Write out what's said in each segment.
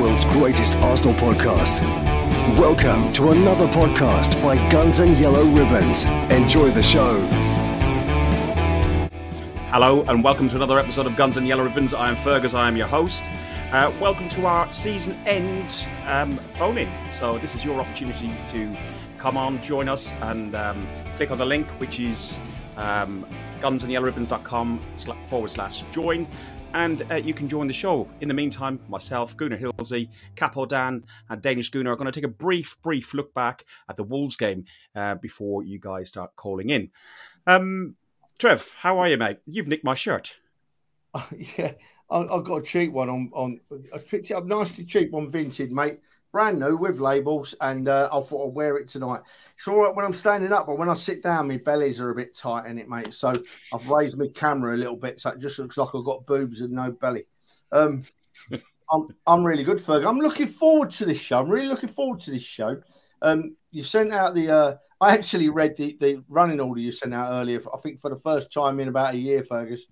world's greatest Arsenal podcast. Welcome to another podcast by Guns and Yellow Ribbons. Enjoy the show. Hello, and welcome to another episode of Guns and Yellow Ribbons. I am Fergus, I am your host. Uh, welcome to our season end um, phone in. So, this is your opportunity to come on, join us, and um, click on the link, which is um, gunsandyellowribbons.com forward slash join and uh, you can join the show. In the meantime, myself, Gunnar Hilsey, Capo Dan, and Danish Gunnar are going to take a brief, brief look back at the Wolves game uh, before you guys start calling in. Um, Trev, how are you, mate? You've nicked my shirt. Yeah, I, have got a cheap one on. on I picked it up nicely cheap on Vinted, mate brand new with labels, and uh, I thought I'd wear it tonight. It's all right when I'm standing up, but when I sit down, my bellies are a bit tight in it, mate. So I've raised my camera a little bit, so it just looks like I've got boobs and no belly. Um, I'm I'm really good, Ferg. I'm looking forward to this show. I'm really looking forward to this show. Um, you sent out the. Uh, I actually read the the running order you sent out earlier. I think for the first time in about a year, Fergus.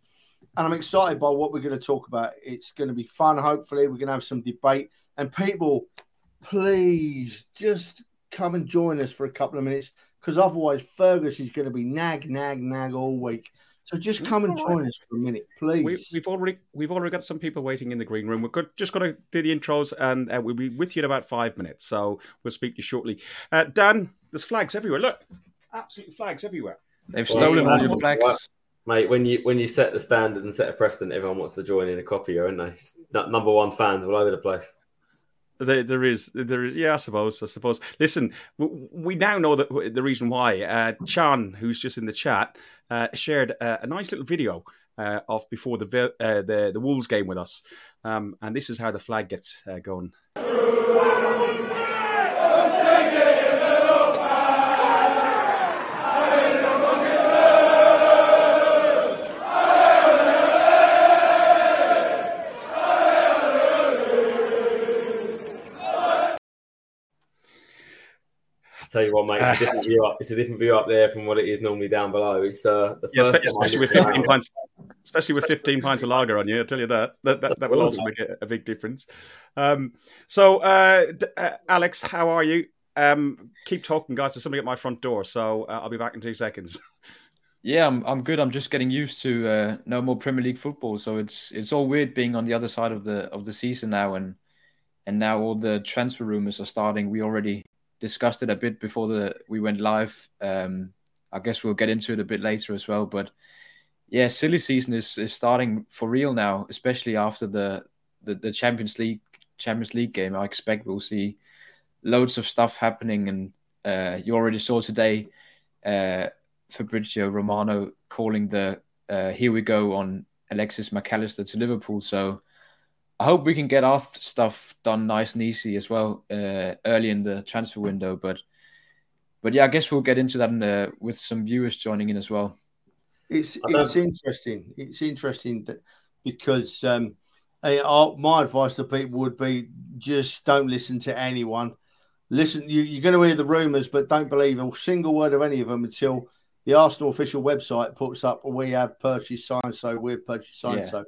And I'm excited by what we're going to talk about. It's going to be fun. Hopefully, we're going to have some debate and people please just come and join us for a couple of minutes because otherwise Fergus is going to be nag, nag, nag all week. So just come and join us for a minute, please. We, have already we've already got some people waiting in the green room. We're just going to do the intros, and uh, we'll be with you in about five minutes. So we'll speak to you shortly. Uh, Dan, there's flags everywhere. Look, absolutely flags everywhere. They've stolen all your flags. Mate, when you when you set the standard and set a precedent, everyone wants to join in a copy, aren't they? Number one fans all over the place. There, there is, there is. Yeah, I suppose. I suppose. Listen, we now know that the reason why. Uh, Chan, who's just in the chat, uh, shared a, a, nice little video uh, of before the uh, the the Wolves game with us, um, and this is how the flag gets uh, going. Tell you what, mate, it's a different view up. It's a different view up there from what it is normally down below. It's uh, the yeah, especially with fifteen pints, especially with fifteen pints of lager on you. I tell you that that that, that will also make a, a big difference. Um, so, uh, uh, Alex, how are you? Um, keep talking, guys. There's somebody at my front door, so uh, I'll be back in two seconds. Yeah, I'm I'm good. I'm just getting used to uh, no more Premier League football, so it's it's all weird being on the other side of the of the season now, and and now all the transfer rumors are starting. We already discussed it a bit before the we went live. Um, I guess we'll get into it a bit later as well. But yeah, silly season is, is starting for real now, especially after the, the, the Champions League Champions League game. I expect we'll see loads of stuff happening, and uh, you already saw today uh, Fabrizio Romano calling the uh, "Here we go" on Alexis Mac Allister to Liverpool. So I hope we can get our stuff done nice and easy as well uh, early in the transfer window. But but yeah, I guess we'll get into that in, uh, with some viewers joining in as well. It's it's interesting. It's interesting that because um, I, my advice to people would be just don't listen to anyone. Listen, you, you're going to hear the rumours, but don't believe a single word of any of them until the Arsenal official website puts up we have purchased so and so, we've purchased so and so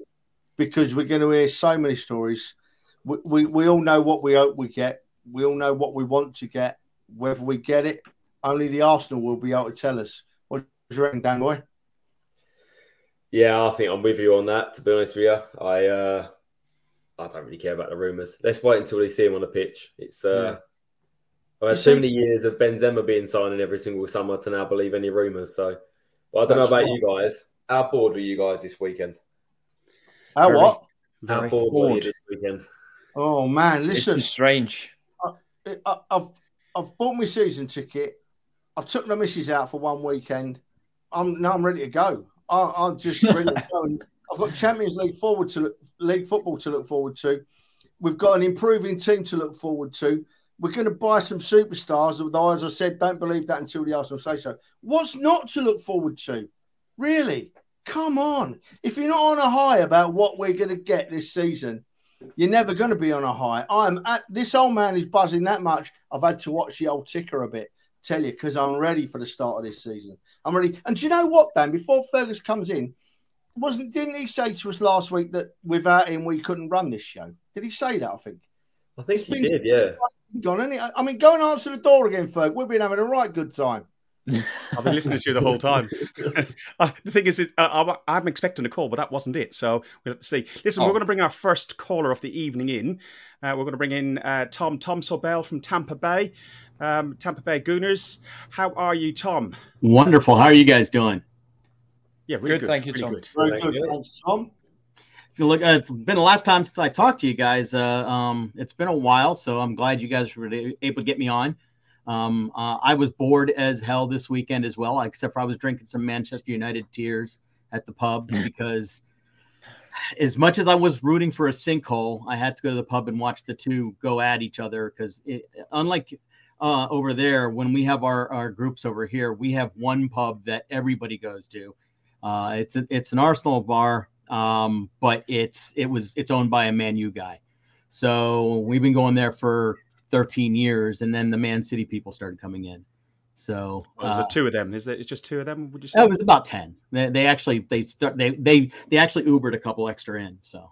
because we're going to hear so many stories. We, we, we all know what we hope we get. We all know what we want to get. Whether we get it, only the Arsenal will be able to tell us. What do you reckon, Dan Boy? Yeah, I think I'm with you on that. To be honest with you, I uh, I don't really care about the rumours. Let's wait until we see him on the pitch. It's uh, yeah. I've had too many years of Benzema being signing every single summer to now believe any rumours. So, well, I don't That's know about right. you guys. How bored were you guys this weekend? How very, what? How bored were you this weekend? Oh man, listen. It's strange. I, have I've bought my season ticket. I've took the missus out for one weekend. I'm now I'm ready to go. I, am just ready to go. I've got Champions League forward to look, league football to look forward to. We've got an improving team to look forward to. We're going to buy some superstars. Although, as I said, don't believe that until the Arsenal say so. What's not to look forward to? Really? Come on. If you're not on a high about what we're going to get this season, you're never going to be on a high. I'm at this old man is buzzing that much. I've had to watch the old ticker a bit, tell you, because I'm ready for the start of this season. I'm ready. And do you know what, Dan? Before Fergus comes in, wasn't didn't he say to us last week that without him we couldn't run this show? Did he say that? I think. I think he did, yeah. Gone, any? I mean, go and answer the door again, Ferg. We've been having a right good time. I've been listening to you the whole time. uh, the thing is, is uh, I'm expecting a call, but that wasn't it. So we'll have to see. Listen, oh. we're going to bring our first caller of the evening in. Uh, we're going to bring in uh, Tom Tom Sobel from Tampa Bay, um, Tampa Bay Gooners. How are you, Tom? Wonderful. How are you guys doing? Yeah, really good. good. Thank you, really Tom. Good. Very good. Thanks, Tom. So look, uh, it's been the last time since I talked to you guys. Uh, um, it's been a while, so I'm glad you guys were able to get me on. Um, uh, I was bored as hell this weekend as well, except for I was drinking some Manchester United tears at the pub because, as much as I was rooting for a sinkhole, I had to go to the pub and watch the two go at each other because, unlike uh, over there, when we have our, our groups over here, we have one pub that everybody goes to. Uh, it's a, it's an Arsenal bar um, but it's it was it's owned by a Man U guy. So we've been going there for 13 years, and then the Man City people started coming in. So oh, uh, two of them? Is it? It's just two of them? Would you say? It was about ten. They, they actually they start they they they actually Ubered a couple extra in. So.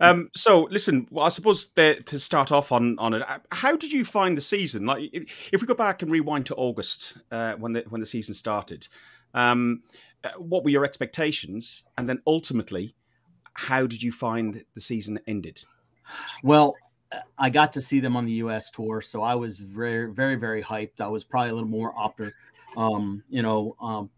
um, so listen, well, I suppose to start off on on it, how did you find the season? Like, if we go back and rewind to August uh, when the when the season started, um, uh, what were your expectations, and then ultimately, how did you find the season ended? Well, I got to see them on the U.S. tour, so I was very, very, very hyped. I was probably a little more optim, um, you know, um,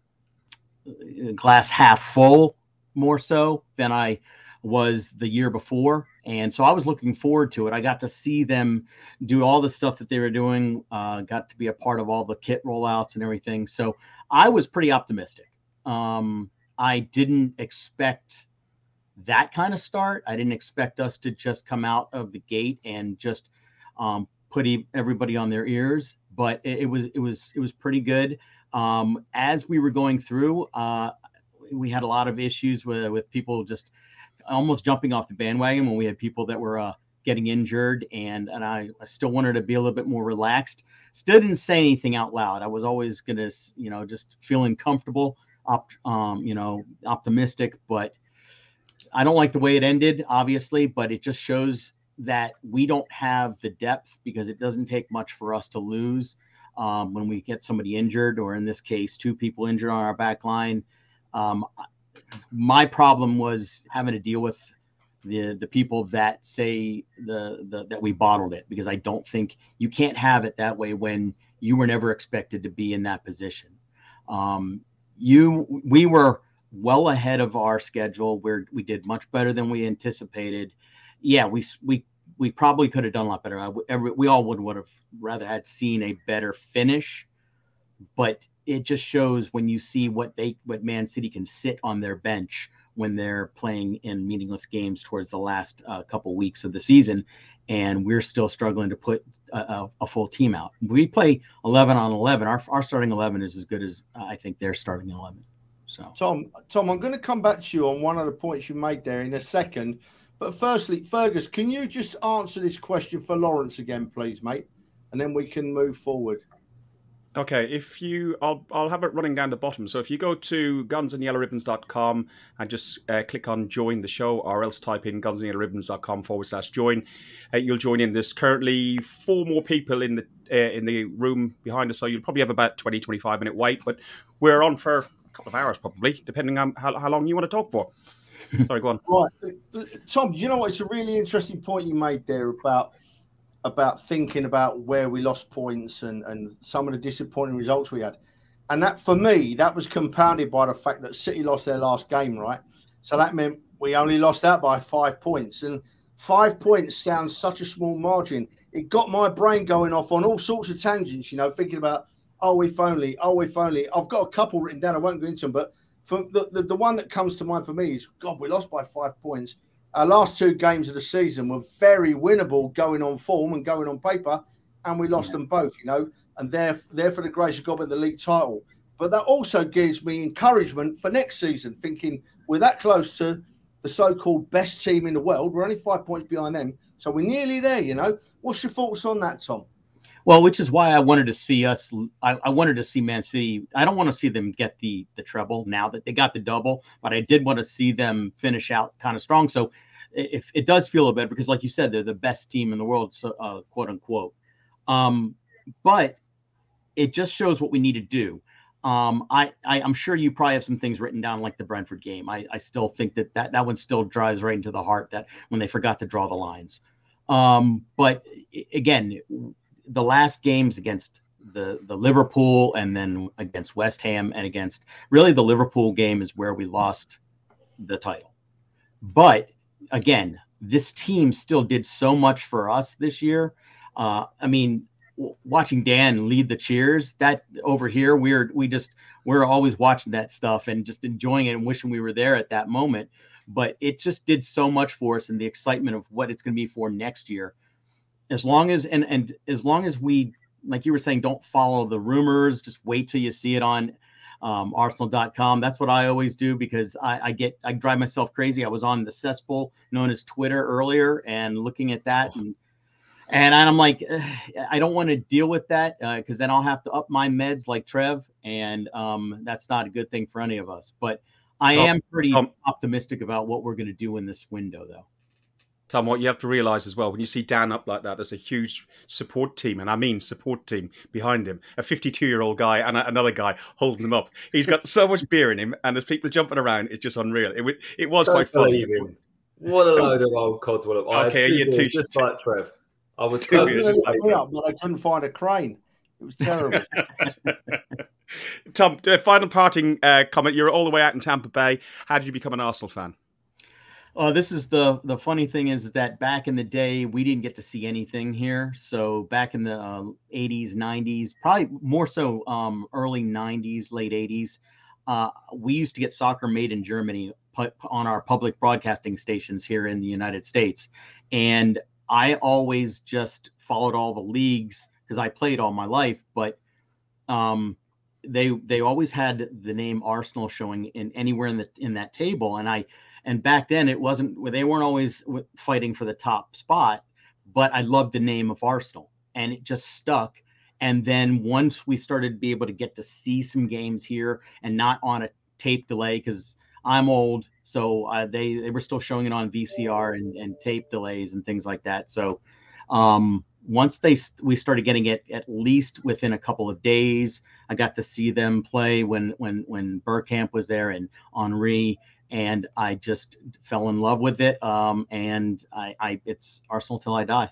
glass half full more so than I was the year before, and so I was looking forward to it. I got to see them do all the stuff that they were doing. Uh, got to be a part of all the kit rollouts and everything. So I was pretty optimistic. Um, I didn't expect that kind of start. I didn't expect us to just come out of the gate and just um, put everybody on their ears, but it, it, was it was it was pretty good. Um, as we were going through, uh, we had a lot of issues with with people just almost jumping off the bandwagon when we had people that were uh, getting injured, and and I, I still wanted to be a little bit more relaxed. Still didn't say anything out loud. I was always gonna, you know, just feeling comfortable op, um, you know, optimistic, but I don't like the way it ended, obviously, but it just shows that we don't have the depth because it doesn't take much for us to lose um, when we get somebody injured, or in this case, two people injured on our back line. Um, my problem was having to deal with the the people that say the, the that we bottled it because I don't think you can't have it that way when you were never expected to be in that position. Um, you we were well ahead of our schedule where we did much better than we anticipated yeah we we we probably could have done a lot better every, we all would would have rather had seen a better finish but it just shows when you see what they what man city can sit on their bench when they're playing in meaningless games towards the last uh, couple weeks of the season and we're still struggling to put a, a, full team out. We play 11 on 11. Our, our starting 11 is as good as uh, I think their starting 11. So, Tom, Tom, I'm going to come back to you on one of the points you made there in a second. But firstly, Fergus, can you just answer this question for Lawrence again, please, mate? And then we can move forward. Okay, if you, I'll, I'll have it running down the bottom. So if you go to gunsandyellowribbons.com and just uh, click on join the show, or else type in gunsandyellowribbons.com forward slash join, uh, you'll join in. There's currently four more people in the uh, in the room behind us, so you'll probably have about 20, 25 minute wait, but we're on for a couple of hours probably, depending on how, how long you want to talk for. Sorry, go on. Right, Tom. Do you know what? It's a really interesting point you made there about about thinking about where we lost points and, and some of the disappointing results we had. And that, for me, that was compounded by the fact that City lost their last game, right? So that meant we only lost out by five points. And five points sounds such a small margin. It got my brain going off on all sorts of tangents, you know, thinking about, oh, if only, oh, if only. I've got a couple written down. I won't go into them, but for the, the, the one that comes to mind for me is, God, we lost by five points our last two games of the season were very winnable going on form and going on paper, and we lost yeah. them both, you know, and there, there for the grace of God with the league title. But that also gives me encouragement for next season, thinking we're that close to the so-called best team in the world. We're only five points behind them, so we're nearly there. You know, what's your thoughts on that, Tom? Well, which is why I wanted to see us. I, I, wanted to see Man City. I don't want to see them get the the treble now that they got the double, but I did want to see them finish out kind of strong. So if it does feel a bit because, like you said, they're the best team in the world, so, uh, quote unquote. Um, but it just shows what we need to do. Um, I, I am sure you probably have some things written down like the Brentford game. I, I still think that, that that one still drives right into the heart that when they forgot to draw the lines. Um, but again, the last games against the the Liverpool and then against West Ham and against really the Liverpool game is where we lost the title. But again, this team still did so much for us this year. Uh, I mean, watching Dan lead the cheers that over here, we're we just we're always watching that stuff and just enjoying it and wishing we were there at that moment. But it just did so much for us and the excitement of what it's going to be for next year. As long as and and as long as we like you were saying, don't follow the rumors. Just wait till you see it on um, Arsenal.com. That's what I always do because I, I, get I drive myself crazy. I was on the cesspool known as Twitter earlier and looking at that and and I'm like, I don't want to deal with that because uh, then I'll have to up my meds like Trev, and um, that's not a good thing for any of us. But I Tom, am pretty Tom, optimistic about what we're going to do in this window, though. Tom, what you have to realize as well, when you see Dan up like that, there's a huge support team, and I mean support team behind him. A 52 year old guy and another guy holding him up. He's got so much beer in him, and there's people jumping around. It's just unreal. It, it was Don't quite funny. What a load of old Codswallop. Okay, you're too just like Trev. I was too just like up, but I couldn't find a crane. It was terrible. Tom, final parting uh, comment. You're all the way out in Tampa Bay. How did you become an Arsenal fan? Uh, this is the the funny thing is that back in the day we didn't get to see anything here. So back in the uh, 80s, 90s, probably more so um, early 90s, late 80s, uh, we used to get soccer made in Germany put on our public broadcasting stations here in the United States, and I always just followed all the leagues because I played all my life, but um, they they always had the name Arsenal showing in anywhere in the in that table, and I and back then it wasn't they weren't always fighting for the top spot, but I loved the name of Arsenal and it just stuck. And then once we started to be able to get to see some games here and not on a tape delay because I'm old, so uh, they they were still showing it on VCR and, and tape delays and things like that. So um, once they we started getting it at least within a couple of days, I got to see them play when when when Bergkamp was there and Henry and I just fell in love with it. Um, and I, I, it's Arsenal till I die.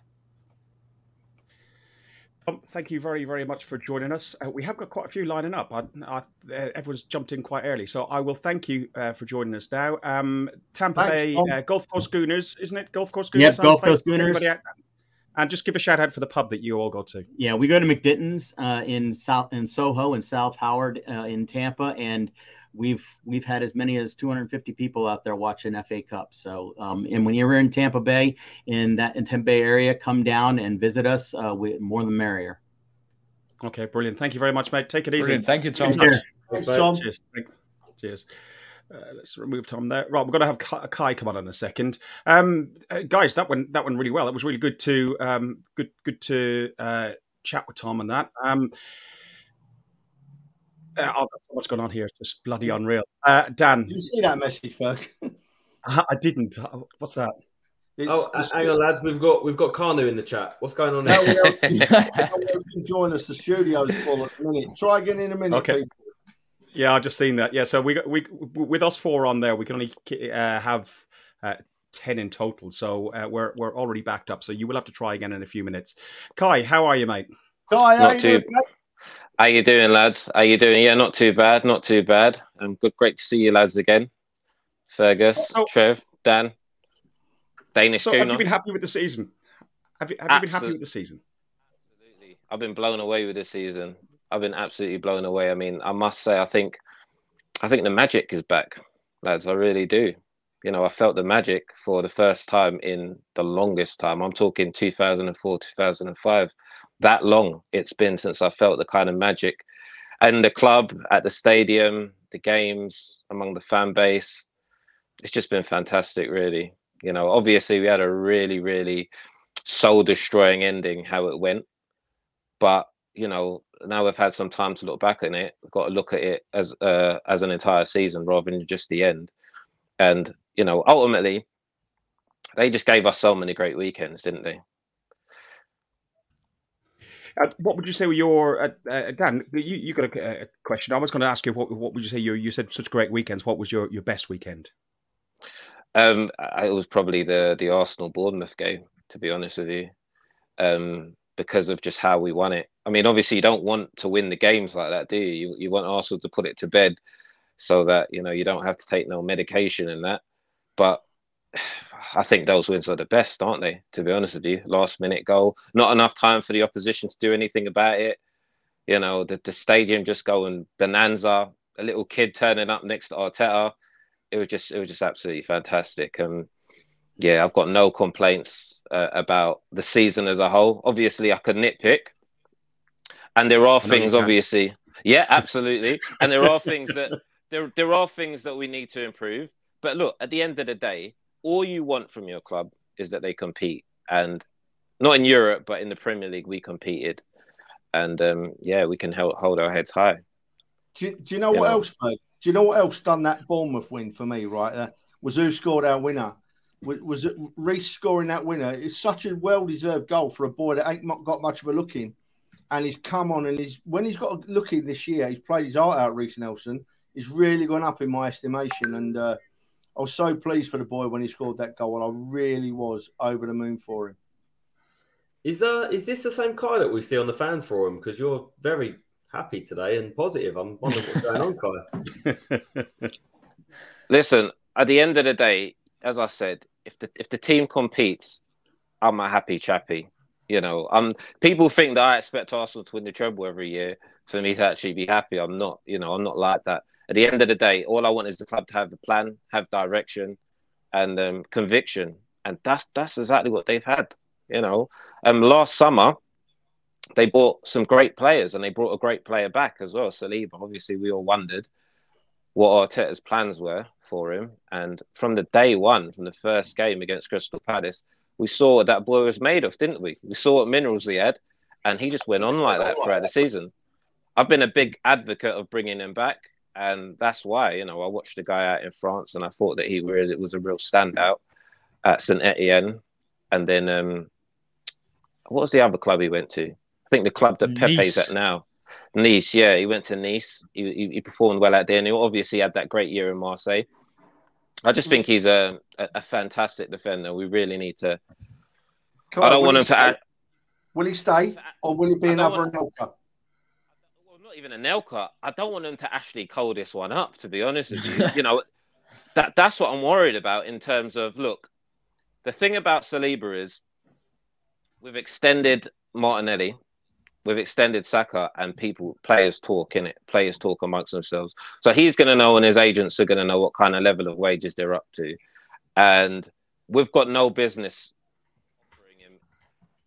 Um, thank you very, very much for joining us. Uh, we have got quite a few lining up. I, I, uh, everyone's jumped in quite early, so I will thank you uh, for joining us now. Um, Tampa Thanks, Bay uh, Gulf Coast Gooners, isn't it? Gulf Coast Gooners. Yep, Gulf Coast Gooners. And just give a shout out for the pub that you all go to. Yeah, we go to MacDinton's uh, in South in Soho and South Howard uh, in Tampa, and we've we've had as many as 250 people out there watching FA Cup. So, um, and when you're in Tampa Bay, in that in Tampa Bay area, come down and visit us. Uh, we, more than merrier. Okay, brilliant. Thank you very much, mate. Take it brilliant. easy. Thank you, Tom. Thanks, Thanks, Tom. Cheers. Cheers. Uh, let's remove Tom there. Right, we're going to have Kai come on in a second. Um, uh, guys, that went that went really well. It was really good to um, good good to uh, chat with Tom and that. Um, oh, what's going on here? It's just bloody unreal. Uh, Dan, did you see that message, Ferg? I didn't. What's that? It's, oh, it's, hang on, lads. We've got we've got Kanu in the chat. What's going on? Now can join us. The studio's full at the minute. Try again in a minute, okay. People. Yeah, I've just seen that. Yeah, so we we with us four on there, we can only uh, have uh, ten in total. So uh, we're we're already backed up. So you will have to try again in a few minutes. Kai, how are you, mate? Kai, not too. How you doing, lads? How you doing? Yeah, not too bad, not too bad. Um, good, great to see you, lads, again. Fergus, oh. Trev, Dan, Danish. So, have you been happy with the season? Have you, have you been happy with the season? Absolutely, I've been blown away with the season. I've been absolutely blown away. I mean, I must say, I think, I think the magic is back, lads. I really do. You know, I felt the magic for the first time in the longest time. I'm talking 2004, 2005 that long it's been since I felt the kind of magic and the club at the stadium, the games among the fan base. It's just been fantastic, really. You know, obviously we had a really, really soul destroying ending how it went, but you know now we've had some time to look back on it. We've got to look at it as uh, as an entire season rather than just the end. And you know, ultimately, they just gave us so many great weekends, didn't they? Uh, what would you say were your uh, uh, Dan? You, you got a, a, question. I was going to ask you what what would you say you you said such great weekends. What was your, your best weekend? Um, it was probably the the Arsenal Bournemouth game. To be honest with you, um, because of just how we won it. I mean, obviously, you don't want to win the games like that, do you? You, you want Arsenal to put it to bed so that you know you don't have to take no medication and that. But I think those wins are the best, aren't they? To be honest with you, last minute goal, not enough time for the opposition to do anything about it. You know, the, the stadium just going bonanza. A little kid turning up next to Arteta. It was just, it was just absolutely fantastic. And yeah, I've got no complaints uh, about the season as a whole. Obviously, I could nitpick, and there are things, obviously, yeah, absolutely, and there are things that there there are things that we need to improve. But look, at the end of the day, all you want from your club is that they compete, and not in Europe, but in the Premier League, we competed, and um, yeah, we can hold, hold our heads high. Do you, do you know you what else? Do you know what else done that Bournemouth win for me? Right, uh, was who scored our winner. Was, was it Reiss scoring that winner? It's such a well-deserved goal for a boy that ain't got much of a look in, and he's come on and he's when he's got a look in this year, he's played his heart out. Reiss Nelson, he's really gone up in my estimation, and uh, I was so pleased for the boy when he scored that goal, and I really was over the moon for him. Is uh is this the same Kai that we see on the fans forum? Because you're very happy today and positive. I'm wondering what's going on, Kai. Listen, at the end of the day, as I said, if the if the team competes, I'm a happy chappy. You know, um, people think that I expect Arsenal to win the treble every year for me to actually be happy. I'm not. You know, I'm not like that at the end of the day, all I want is the club to have a plan, have direction, and um, conviction, and that's that's exactly what they've had. You know, um, last summer they bought some great players, and they brought a great player back as well, Saliba. Obviously, we all wondered what Arteta's plans were for him, and from the day one, from the first game against Crystal Palace, we saw what that boy was made of, didn't we? We saw what minerals he had, and he just went on like that throughout the season. I've been a big advocate of bringing him back and that's why you know I watched the guy out in France, and I thought that he really was a real standout at Saint Etienne, and then um, what was the other club he went to? I think the club that nice. Pepe's at now, Nice. Yeah, he went to Nice. He, he, he performed well out there, and he obviously had that great year in Marseille. I just think he's a, a, a fantastic defender. We really need to. I don't want him to. Add, will he stay, or will he be another Anelka? Even a nail cut. I don't want them to actually call this one up. To be honest with you, you know, that that's what I'm worried about in terms of look. The thing about Saliba is we've extended Martinelli, we've extended Saka, and people players talk in it. Players talk amongst themselves. So he's going to know, and his agents are going to know what kind of level of wages they're up to, and we've got no business offering him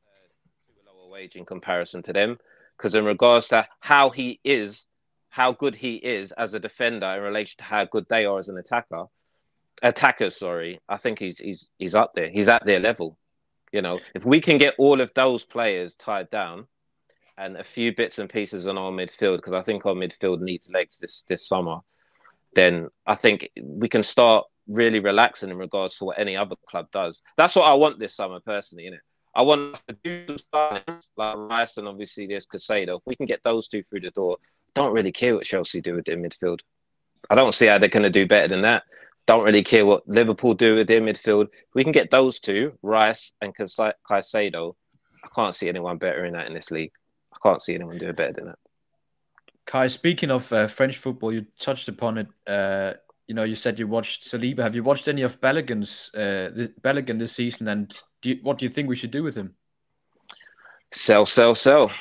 uh, a lower wage in comparison to them because in regards to how he is, how good he is as a defender in relation to how good they are as an attacker, attackers, sorry, I think he's he's he's up there. He's at their level. You know, if we can get all of those players tied down and a few bits and pieces on our midfield, because I think our midfield needs legs this this summer, then I think we can start really relaxing in regards to what any other club does. That's what I want this summer personally, innit? I want to do signings like Rice and obviously there's Caicedo. If we can get those two through the door, don't really care what Chelsea do with their midfield. I don't see how they're going to do better than that. Don't really care what Liverpool do with their midfield. If we can get those two, Rice and Caicedo, I can't see anyone better in that in this league. I can't see anyone doing better than that. Kai, speaking of uh, French football, you touched upon it. Uh, you know, you said you watched Saliba. Have you watched any of Balogun's uh, this, Balogun this season? And do you, what do you think we should do with him? Sell, sell, sell.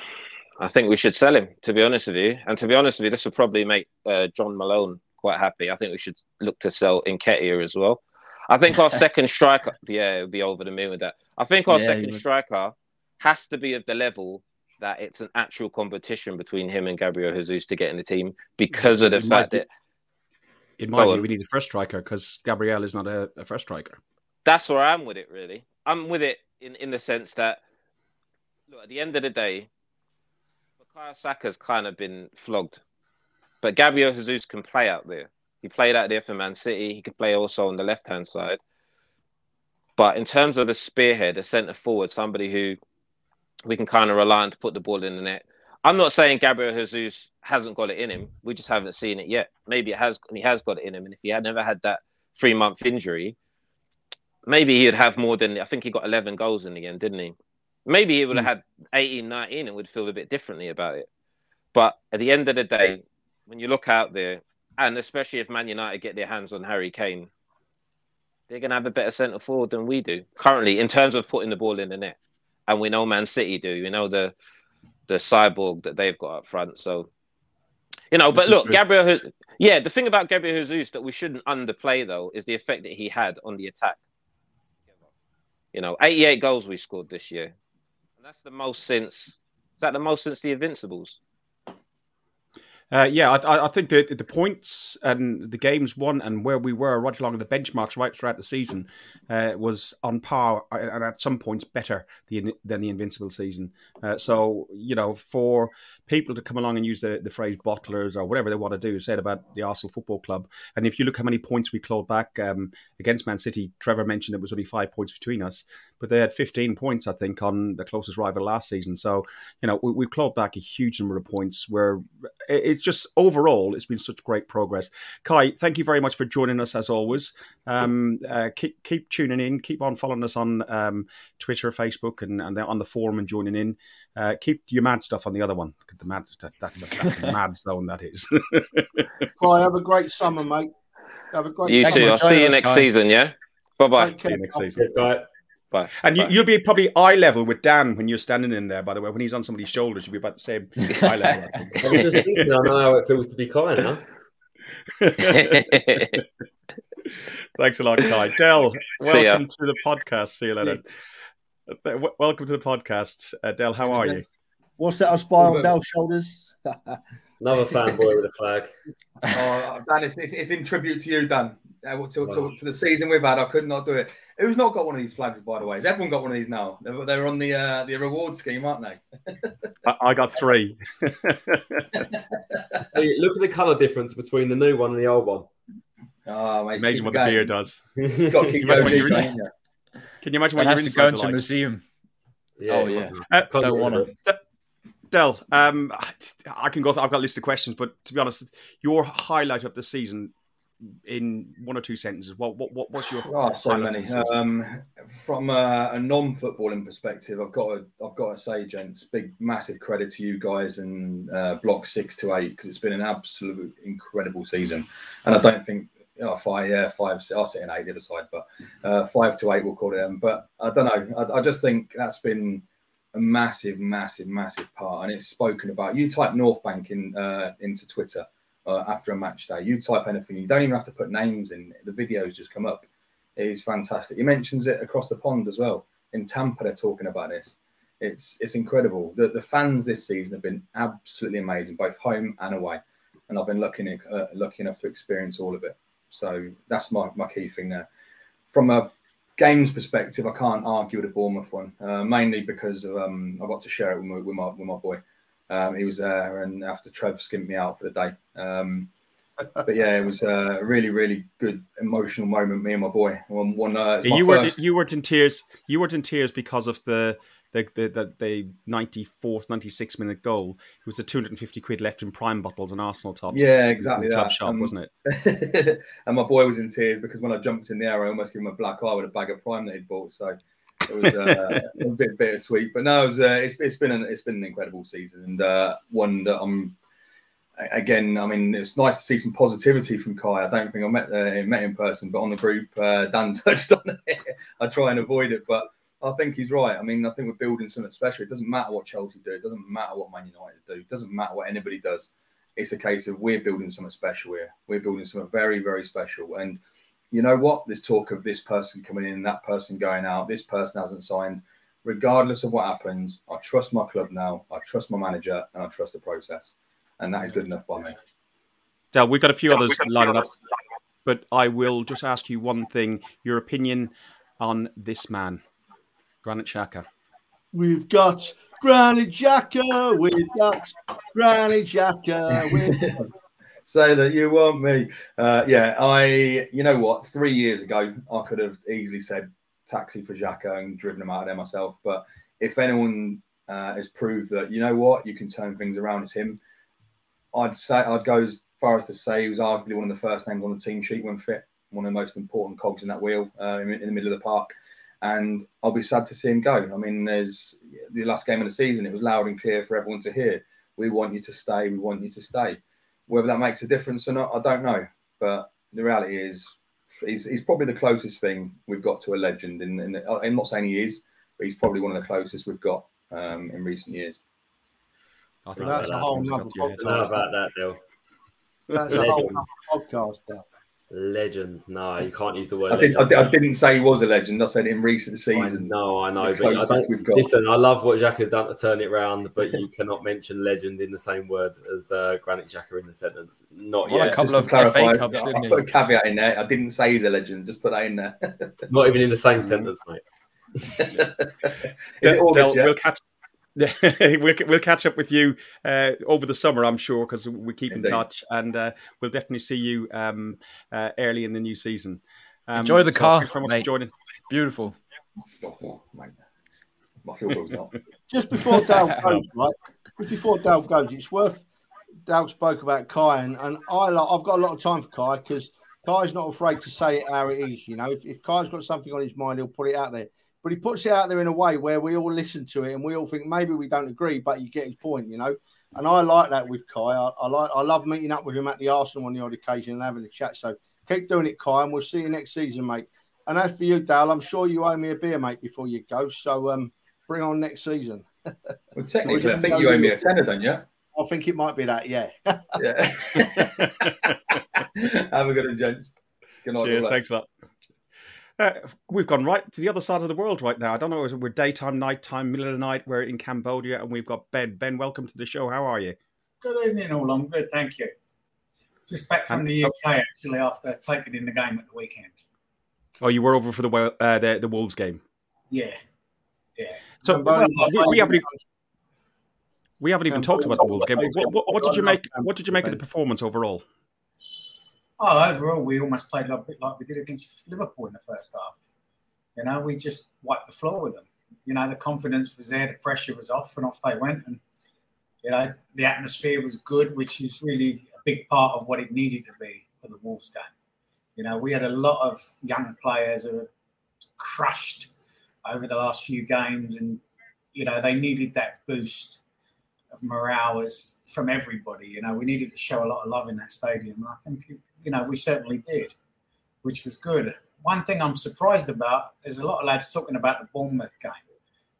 I think we should sell him. To be honest with you, and to be honest with you, this will probably make uh, John Malone quite happy. I think we should look to sell Nketiah as well. I think our second striker, yeah, it would be over the moon with that. I think our yeah, second striker has to be of the level that it's an actual competition between him and Gabriel Jesus to get in the team because of the fact that in my view, we need a first striker because Gabriel is not a, a, first striker. That's where I'm with it, really. I'm with it in, in the sense that, look, at the end of the day, Bukayo Saka's kind of been flogged. But Gabriel Jesus can play out there. He played out there for Man City. He could play also on the left hand side. But in terms of the spearhead, a centre forward, somebody who we can kind of rely on to put the ball in the net. I'm not saying Gabriel Jesus hasn't got it in him. We just haven't seen it yet. Maybe it has, and he has got it in him. And if he had never had that three month injury, maybe he'd have more than I think he got 11 goals in the end, didn't he? Maybe he would have hmm. had 18, 19 and would feel a bit differently about it. But at the end of the day, when you look out there, and especially if Man United get their hands on Harry Kane, they're going to have a better centre forward than we do currently in terms of putting the ball in the net. And we know Man City do. You know the the cyborg that they've got up front. So, you know, but look, Gabriel, yeah, the thing about Gabriel Jesus that we shouldn't underplay though is the effect that he had on the attack. You know, 88 goals we scored this year. And that's the most since, is that the most since the Invincibles? Uh, yeah, I, I, think the the points and the games won and where we were right along the benchmarks right throughout the season uh, was on par uh, and at some points better than, the invincible season. Uh, so you know, for people to come along and use the, the phrase bottlers or whatever they want to do, said about the Arsenal Football Club, and if you look how many points we clawed back um, against Man City, Trevor mentioned it was only five points between us, but they had 15 points, I think, on the closest rival last season. So you know, we, we clawed back a huge number of points. Where it, it's just overall, it's been such great progress. Kai, thank you very much for joining us as always. Um, uh, keep keep tuning in, keep on following us on um, Twitter, Facebook, and, and on the forum and joining in. Uh, keep your mad stuff on the other one. The mad that, that's a, that's a mad zone that is. Kai, have a great summer, mate. Have a great. You too. I'll see you next season. Yeah. Bye bye. See you next season. Bye. Bye. And Bye. You, will be probably eye level with Dan when you're standing in there. By the way, when he's on somebody's shoulders, you'll be about the same eye level. I, I was just thinking, I know how it feels to be Kai now. Thanks a lot, Kai. Dell, welcome to the podcast. See you later. Uh, welcome to the podcast, uh, Dell. How are you? What's that I spy on Dell's shoulders? Another fanboy with a flag. Oh, Dan, it's, it's, it's, in tribute to you, Dan. Uh, to, to, to, the season we've had, I could not do it. Who's not got one of these flags, by the way? Has everyone got one of these now? They're, they're on the uh, the reward scheme, aren't they? I, I, got three. hey, look at the colour difference between the new one and the old one. Oh, mate, it's amazing what the beer does. can, you imagine can you imagine what you're inside to, to like? museum? Yeah, oh yeah, uh, don't want to. Dell, um, I can go. I've got a list of questions, but to be honest, your highlight of the season in one or two sentences. What what, what what's your oh, so many. Um, from a, a, non-footballing perspective, I've got to I've got to say, gents, big massive credit to you guys and uh, block six to eight because it's been an absolute incredible season, and I don't think. Oh, five, yeah, five. I'll sit in eight the other side, but uh, five to eight, we'll call it. Um, but I don't know. I, I just think that's been a massive, massive, massive part, and it's spoken about. You type North Bank in uh, into Twitter uh, after a match day. You type anything, you don't even have to put names in. The videos just come up. It is fantastic. He mentions it across the pond as well. In Tampa, they're talking about this. It's it's incredible. The the fans this season have been absolutely amazing, both home and away, and I've been lucky uh, lucky enough to experience all of it. So that's my, my key thing there. From a games perspective, I can't argue with the Bournemouth one, uh, mainly because of, um, I got to share it with my, with my, with my boy. Um, he was there, and after Trev skinned me out for the day. Um, but yeah, it was a really, really good emotional moment. Me and my boy. One, one uh, you were you weren't in tears. You weren't in tears because of the the the, the, 94th, 96 minute goal. It was a 250 quid left in prime bottles and Arsenal tops. Yeah, exactly. Top shop, um, wasn't it? and my boy was in tears because when I jumped in the air, I almost gave him a black eye with a bag of prime that he'd bought. So it was uh, a bit bittersweet. But no, it was, uh, it's, it's been an, it's been an incredible season and uh, one that I'm again, I mean, it's nice to see some positivity from Kai. I don't think I met uh, met in person, but on the group, uh, Dan touched on it. I try and avoid it, but I think he's right. I mean, I think we're building something special. It doesn't matter what Chelsea do. It doesn't matter what Man United do. It doesn't matter what anybody does. It's a case of we're building something special here. We're building something very, very special. And you know what? There's talk of this person coming in, that person going out. This person hasn't signed. Regardless of what happens, I trust my club now. I trust my manager, and I trust the process. And that is good enough by me. Dale, we've got a few Dale, others lined up, but I will just ask you one thing: your opinion on this man. Granit Xhaka. We've got Granit Xhaka with ducks. Granit Xhaka with. Say that you want me. Uh, yeah, I. You know what? Three years ago, I could have easily said taxi for Xhaka and driven him out of there myself. But if anyone uh, has proved that you know what you can turn things around, it's him. I'd say I'd go as far as to say he was arguably one of the first names on the team sheet when fit, one of the most important cogs in that wheel uh, in, in, the middle of the park. And I'll be sad to see him go. I mean, there's the last game of the season; it was loud and clear for everyone to hear. We want you to stay. We want you to stay. Whether that makes a difference or not, I don't know. But the reality is, he's, he's probably the closest thing we've got to a legend. In, in the, I'm not saying he is, but he's probably one of the closest we've got um, in recent years. I think that's a whole other podcast. about that, Bill. That's a whole other podcast, Bill. Legend. No, you can't use the word. I, did, I, didn't say he was a legend. I said in recent seasons. No, I know. But I listen, I love what Jack has done to turn it around, but you cannot mention legend in the same word as uh, Granit Xhaka in the sentence. Not well, yet. A couple Just of clarify, FA Cups, didn't I put a caveat in there. I didn't say he's a legend. Just put that in there. Not even in the same sentence, mate. Del, Del, we'll catch we'll we'll catch up with you uh, over the summer, I'm sure, because we keep Indeed. in touch, and uh, we'll definitely see you um, uh, early in the new season. Um, Enjoy the so car, thanks very much for joining. Beautiful. Just before Dale goes, right? Just before Dale goes, it's worth. Dale spoke about Kai, and, and I like, I've got a lot of time for Kai because Kai's not afraid to say it how it is. You know, if, if Kai's got something on his mind, he'll put it out there but he puts it out there in a way where we all listen to it and we all think maybe we don't agree, but you get his point, you know. And I like that with Kai. I, I like I love meeting up with him at the Arsenal on the odd occasion and having a chat. So keep doing it, Kai, and we'll see you next season, mate. And as for you, Dale, I'm sure you owe me a beer, mate, before you go. So um, bring on next season. Well, technically, I think you owe me a tenner, don't you? I think it might be that, yeah. yeah. Have a good one, gents. Good night. Cheers. Thanks a lot. Uh, we've gone right to the other side of the world right now. I don't know, if we're daytime, nighttime, middle of the night. We're in Cambodia and we've got Ben. Ben, welcome to the show. How are you? Good evening, all. I'm good, thank you. Just back from the UK actually after taking in the game at the weekend. Oh, you were over for the uh, the, the Wolves game? Yeah, yeah. So well, we, we, haven't even, we haven't even talked about the Wolves game. What, what, what did you make? What did you make of the performance overall? Oh, overall, we almost played a bit like we did against Liverpool in the first half. You know, we just wiped the floor with them. You know, the confidence was there, the pressure was off, and off they went. And you know, the atmosphere was good, which is really a big part of what it needed to be for the Wolves game. You know, we had a lot of young players who were crushed over the last few games, and you know, they needed that boost of morale as from everybody. You know, we needed to show a lot of love in that stadium, and I think you know, we certainly did, which was good. One thing I'm surprised about is a lot of lads talking about the Bournemouth game.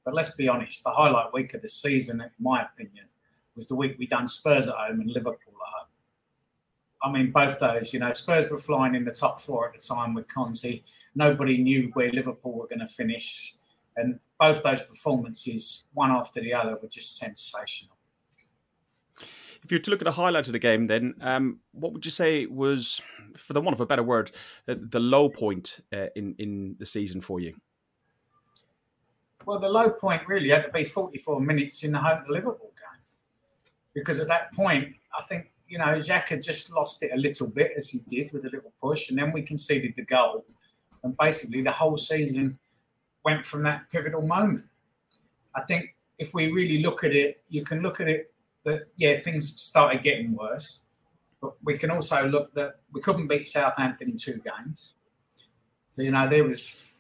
But let's be honest, the highlight week of the season, in my opinion, was the week we done Spurs at home and Liverpool at home. I mean, both those, you know, Spurs were flying in the top four at the time with Conte. Nobody knew where Liverpool were going to finish. And both those performances, one after the other, were just sensational if you were to look at a highlight of the game, then um, what would you say was, for the want of a better word, uh, the low point uh, in in the season for you? Well, the low point really had to be 44 minutes in the home Liverpool game, because at that point, I think you know had just lost it a little bit as he did with a little push, and then we conceded the goal, and basically the whole season went from that pivotal moment. I think if we really look at it, you can look at it that yeah, things started getting worse. But we can also look that we couldn't beat Southampton in two games. So you know there was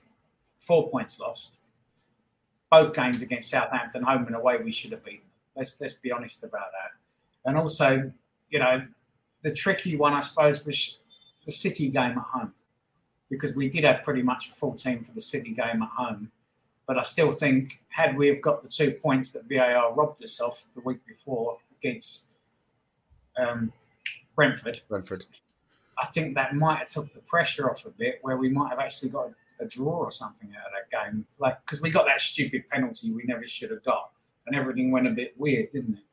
four points lost. Both games against Southampton, home and away, we should have beaten. Let's let's be honest about that. And also, you know, the tricky one I suppose was the City game at home, because we did have pretty much a full team for the City game at home. But I still think, had we have got the two points that VAR robbed us of the week before against um, Brentford, Brentford, I think that might have took the pressure off a bit, where we might have actually got a, a draw or something out of that game, like because we got that stupid penalty we never should have got, and everything went a bit weird, didn't it?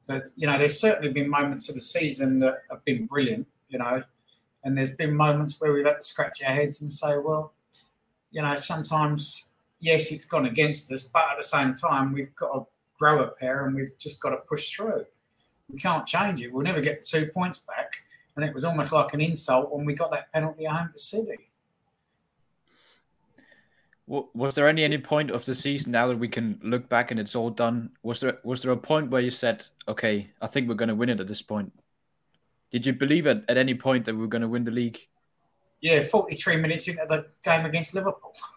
So you know, there's certainly been moments of the season that have been brilliant, you know, and there's been moments where we've had to scratch our heads and say, well, you know, sometimes yes, it's gone against us, but at the same time, we've got to grow a pair and we've just got to push through. We can't change it. We'll never get the two points back. And it was almost like an insult when we got that penalty at home to City. Was there any any point of the season now that we can look back and it's all done? Was there was there a point where you said, "Okay, I think we're going to win it at this point"? Did you believe at, at any point that we were going to win the league? Yeah, forty three minutes into the game against Liverpool.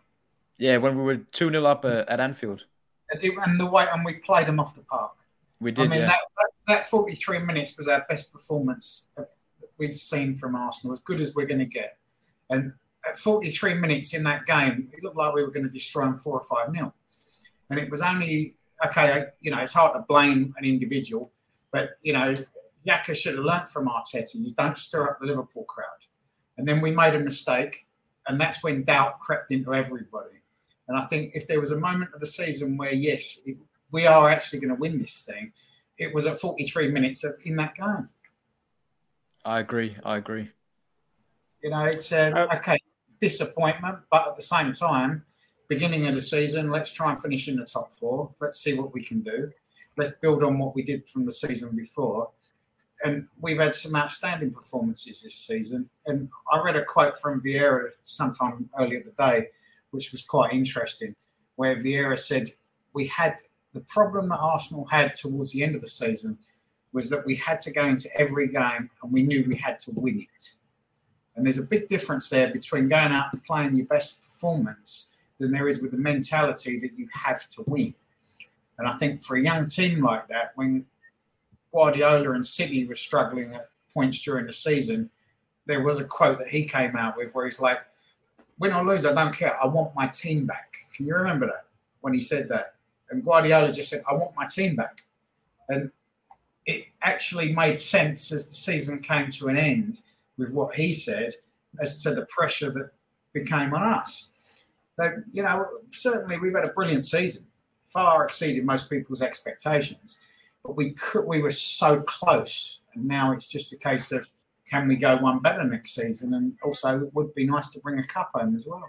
Yeah, when we were two 0 up uh, at Anfield. And the way and we played them off the park. We did. I mean, yeah. that, that forty three minutes was our best performance that we've seen from Arsenal, as good as we're going to get. And at 43 minutes in that game, it looked like we were going to destroy them four or five nil. And it was only okay. You know, it's hard to blame an individual, but you know, Xhaka should have learnt from Arteta. You don't stir up the Liverpool crowd. And then we made a mistake, and that's when doubt crept into everybody. And I think if there was a moment of the season where yes, it, we are actually going to win this thing, it was at 43 minutes in that game. I agree. I agree. You know, it's uh, uh, okay disappointment, but at the same time, beginning of the season, let's try and finish in the top four. Let's see what we can do. Let's build on what we did from the season before. And we've had some outstanding performances this season. And I read a quote from Vieira sometime earlier today, which was quite interesting, where Vieira said, We had the problem that Arsenal had towards the end of the season was that we had to go into every game and we knew we had to win it. And there's a big difference there between going out and playing your best performance than there is with the mentality that you have to win. And I think for a young team like that, when Guardiola and City were struggling at points during the season, there was a quote that he came out with where he's like, win or lose, I don't care. I want my team back. Can you remember that when he said that? And Guardiola just said, I want my team back. And it actually made sense as the season came to an end with what he said as to the pressure that became on us. So, you know, certainly we've had a brilliant season, far exceeded most people's expectations, but we could, we were so close, and now it's just a case of can we go one better next season, and also it would be nice to bring a cup home as well.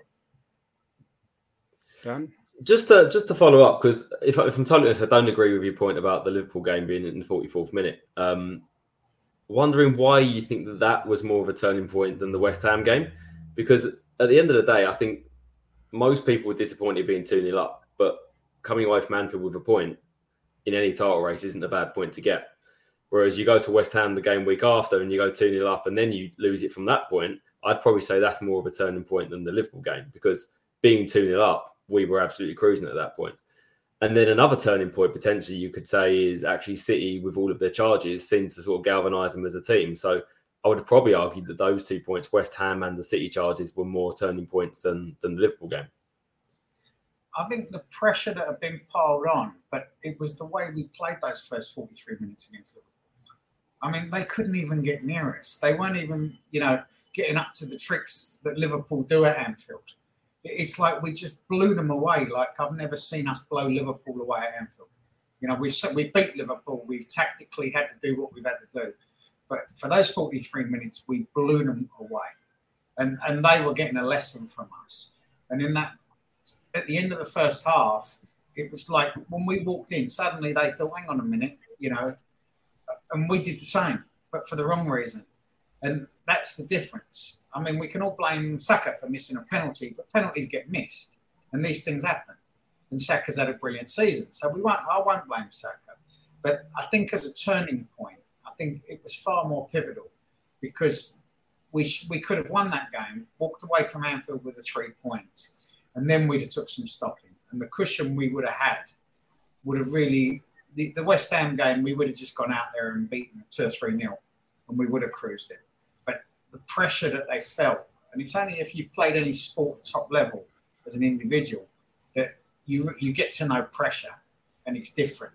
Dan just to just to follow up because if, if I'm totally honest, I don't agree with your point about the Liverpool game being in the 44th minute. Um, wondering why you think that that was more of a turning point than the West Ham game, because at the end of the day, I think most people were disappointed being two 0 up, but coming away from Anfield with a point in any title race isn't a bad point to get. Whereas you go to West Ham the game week after and you go 2 0 up and then you lose it from that point, I'd probably say that's more of a turning point than the Liverpool game because being 2 0 up we were absolutely cruising at that point. And then another turning point potentially you could say is actually City with all of their charges seemed to sort of galvanise them as a team. So I would probably argue that those two points, West Ham and the City charges, were more turning points than than the Liverpool game. I think the pressure that had been piled on, but it was the way we played those first 43 minutes against Liverpool. I mean, they couldn't even get near us. They weren't even, you know, getting up to the tricks that Liverpool do at Anfield it's like we just blew them away. Like I've never seen us blow Liverpool away at Anfield. You know, we we beat Liverpool. We've tactically had to do what we've had to do, but for those 43 minutes, we blew them away, and and they were getting a lesson from us. And in that, at the end of the first half, it was like when we walked in, suddenly they thought, "Hang on a minute," you know, and we did the same, but for the wrong reason. And that's the difference. I mean, we can all blame Saka for missing a penalty, but penalties get missed, and these things happen. And Saka's had a brilliant season, so we won't. I won't blame Saka, but I think as a turning point, I think it was far more pivotal because we sh- we could have won that game, walked away from Anfield with the three points, and then we'd have took some stopping, and the cushion we would have had would have really. The, the West Ham game, we would have just gone out there and beaten two or three nil, and we would have cruised it But the pressure that they felt. And it's only if you've played any sport at top level as an individual that you you get to know pressure, and it's different.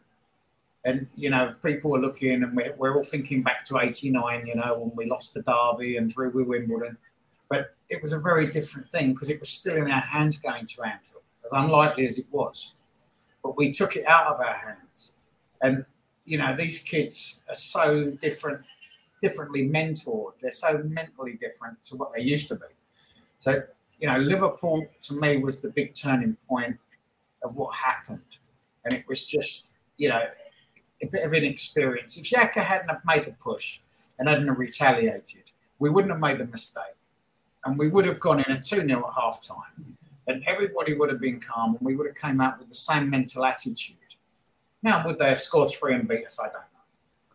And you know, people are looking, and we're, we're all thinking back to '89. You know, when we lost to Derby and drew with Wimbledon, but it was a very different thing because it was still in our hands going to Anfield, as unlikely as it was. But we took it out of our hands, and you know, these kids are so different differently mentored. They're so mentally different to what they used to be. So, you know, Liverpool to me was the big turning point of what happened. And it was just, you know, a bit of an experience. If Xhaka hadn't have made the push and hadn't have retaliated, we wouldn't have made the mistake. And we would have gone in at 2 0 at half time. and everybody would have been calm, and we would have came out with the same mental attitude. Now, would they have scored three and beat us? I don't know.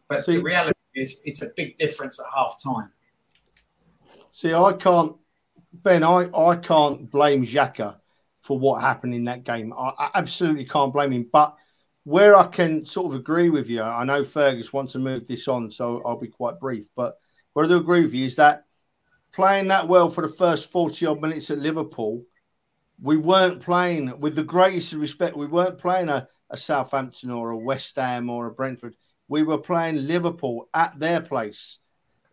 But See- the reality is, it's a big difference at half time. See, I can't, Ben, I, I can't blame Xhaka for what happened in that game. I, I absolutely can't blame him. But where I can sort of agree with you, I know Fergus wants to move this on, so I'll be quite brief. But where I do agree with you is that playing that well for the first 40 odd minutes at Liverpool, we weren't playing, with the greatest respect, we weren't playing a, a Southampton or a West Ham or a Brentford. We were playing Liverpool at their place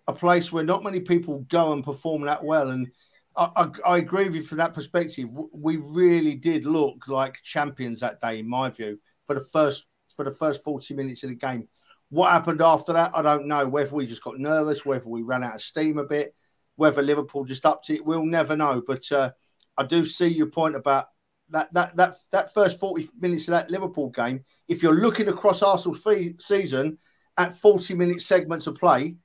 a place where not many people go and perform that well. And I, I, I agree with you from that perspective. We really did look like champions that day, in my view, for the first for the first forty minutes of the game. What happened after that, I don't know. Whether we just got nervous, whether we ran out of steam a bit, whether Liverpool just upped it, we'll never know. But uh, I do see your point about that that that that first forty minutes of that Liverpool game. If you're looking across Arsenal's fee- season at forty minute segments of play,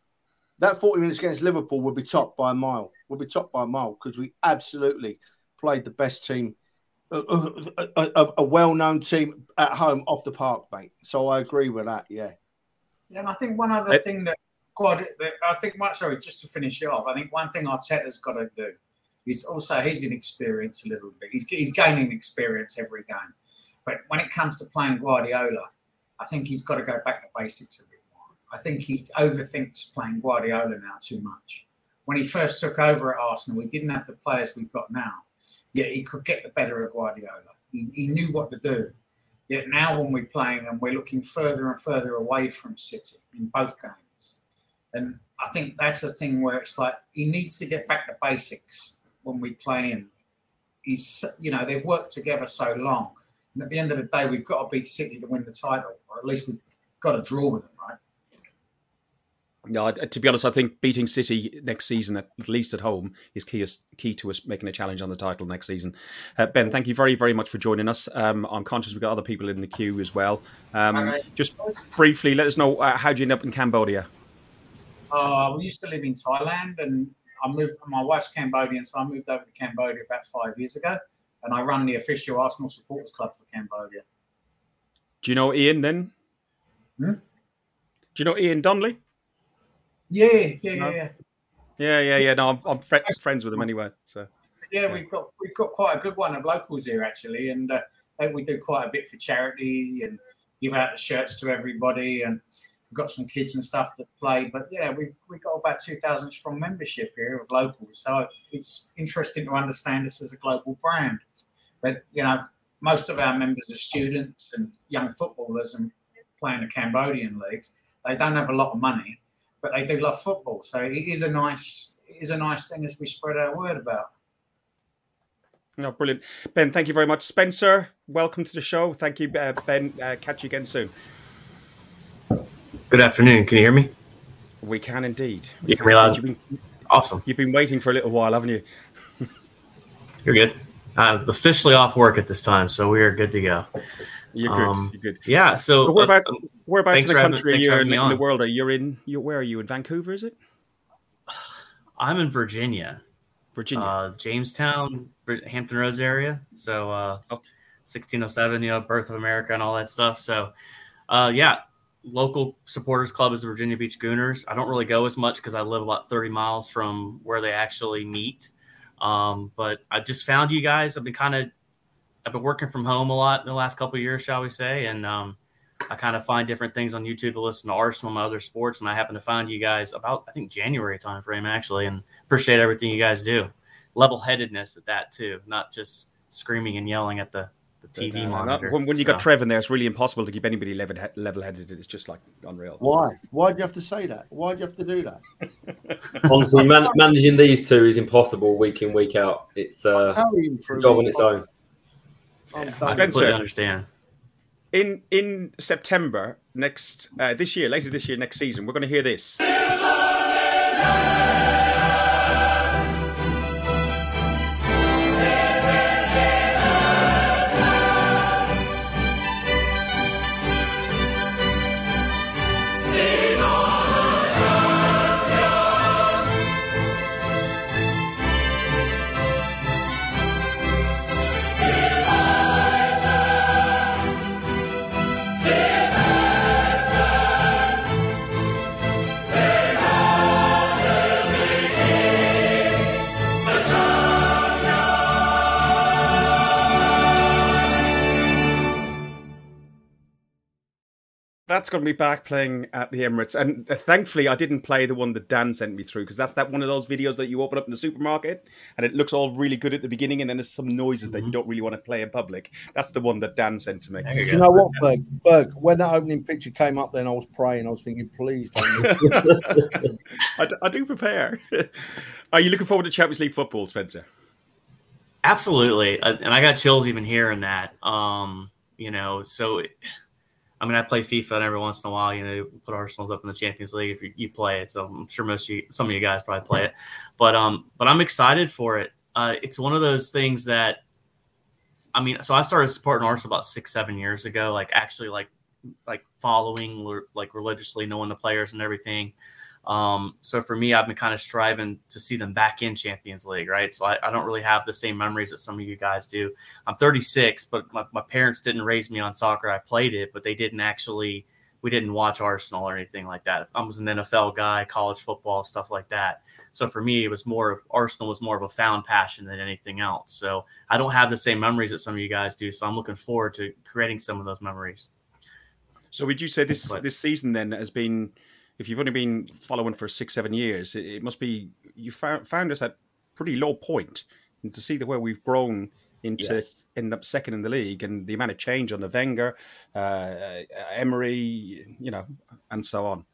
that 40 minutes against Liverpool would be topped by a mile. Would be topped by a mile because we absolutely played the best team, a, a, a- a well-known team at home off the park, mate. So I agree with that. Yeah. Yeah, and I think one other Uh, thing that God, I think, much sorry, just to finish it off, I think one thing Arteta's got to do is also he's inexperienced a little bit. He's, he's gaining experience every game, but when it comes to playing Guardiola, I think he's got to go back to basics a bit more. I think he overthinks playing Guardiola now too much. When he first took over at Arsenal, we didn't have the players we've got now. Yet he could get the better of Guardiola. He, he knew what to do. Yet now, when we're playing and we're looking further and further away from City in both games, and I think that's the thing where it's like he needs to get back to basics when we play him. He's, you know, they've worked together so long, and at the end of the day, we've got to beat City to win the title, or at least we've got to draw with them, right? No, to be honest, I think beating City next season, at at least at home, is key, key to us making a challenge on the title next season. Uh, ben, thank you very, very much for joining us. Um, I'm conscious we've got other people in the queue as well. Um, All right. Just briefly, let us know uh, how did you end up in Cambodia? Uh, we used to live in Thailand, and I moved. My wife's Cambodian, so I moved over to Cambodia about five years ago, and I run the official Arsenal supporters club for Cambodia. Do you know Ian then? Hmm? Do you know Ian Donnelly? Yeah, yeah, yeah, No. yeah. Yeah, yeah, yeah. No, I'm, I'm fri friends with him anyway. So Yeah, we've got we've got quite a good one of locals here actually, and uh, we do quite a bit for charity and give out the shirts to everybody, and got some kids and stuff that play. But yeah, we we got about two thousand strong membership here of locals, so it's interesting to understand us as a global brand. But you know, most of our members are students and young footballers and playing the Cambodian leagues. They don't have a lot of money, but they do love football. So it is a nice it is a nice thing as we spread our word about. no, brilliant. Ben, thank you very much. Spencer, welcome to the show. Thank you, uh, Ben. Uh, catch you again soon. Good afternoon. Can you hear me? We can indeed. You hear me loud? You've been, Awesome. you've been waiting for a little while, haven't you? You're good. I'm officially off work at this time, so we are good to go. You're good. Um, You're good. Yeah. So But where uh, whereabouts in the for having- country are you in, in the world? Are you in? You, where are you in Vancouver? Is it I'm in Virginia, Virginia? uh, Jamestown, Hampton Roads area. So uh, Oh. 1607, you know, birth of America and all that stuff. So uh, yeah, local supporters club is the Virginia Beach Gooners. I don't really go as much because I live about 30 miles from where they actually meet. Um, but I just found you guys. I've been kind of I've been working from home a lot in the last couple years, shall we say, and um, I kind of find different things on YouTube to listen to Arsenal and other sports, and I happen to find you guys about I think January timeframe actually, and appreciate everything you guys do. Level headedness at that too, not just screaming and yelling at the, the TV No, monitor. When, when you So- got Trev in there, it's really impossible to keep anybody level level headed. It's just like unreal. Why? Why do you have to say that? Why do you have to do that? Honestly, man- managing these two is impossible week in, week out. It's uh, a job on its own. I'm I. Spencer. understand. In in September next uh, this year, later this year, next season, we're going to hear this. That's going to be back playing at the Emirates. And uh, thankfully, I didn't play the one that Dan sent me through because that's that one of those videos that you open up in the supermarket and it looks all really good at the beginning, and then there's some noises mm-hmm. that you mm-hmm. don't really want to play in public. That's the one that Dan sent to me. You, you know what, Ferg? Ferg? When that opening picture came up, then I was praying. I was thinking, please don't. I, I do prepare. Are you looking forward to Champions League football, Spencer? Absolutely, uh, and I got chills even hearing that. Um, you know, so. It, I mean, I play FIFA and every once in a while, you know, put Arsenal's up in the Champions League if you, you, play it. So I'm sure most of you, some of you guys probably play it, but um, but I'm excited for it. Uh, it's one of those things that, I mean, so I started supporting Arsenal about six, seven years ago, like actually like like following like religiously, knowing the players and everything. Um, so for me, I've been kind of striving to see them back in Champions League, right? So I, I, don't really have the same memories that some of you guys do. I'm 36, but my, my parents didn't raise me on soccer. I played it, but they didn't actually, we didn't watch Arsenal or anything like that. I was an NFL guy, college football, stuff like that. So for me, it was more of Arsenal was more of a found passion than anything else. So I don't have the same memories that some of you guys do. So I'm looking forward to creating some of those memories. So would you say this but, this season then has been if you've only been following for six, seven years, it, it must be you found found us at pretty low point, and to see the way we've grown into yes. end up second in the league, and the amount of change on the Wenger, uh, Emery, you know, and so on.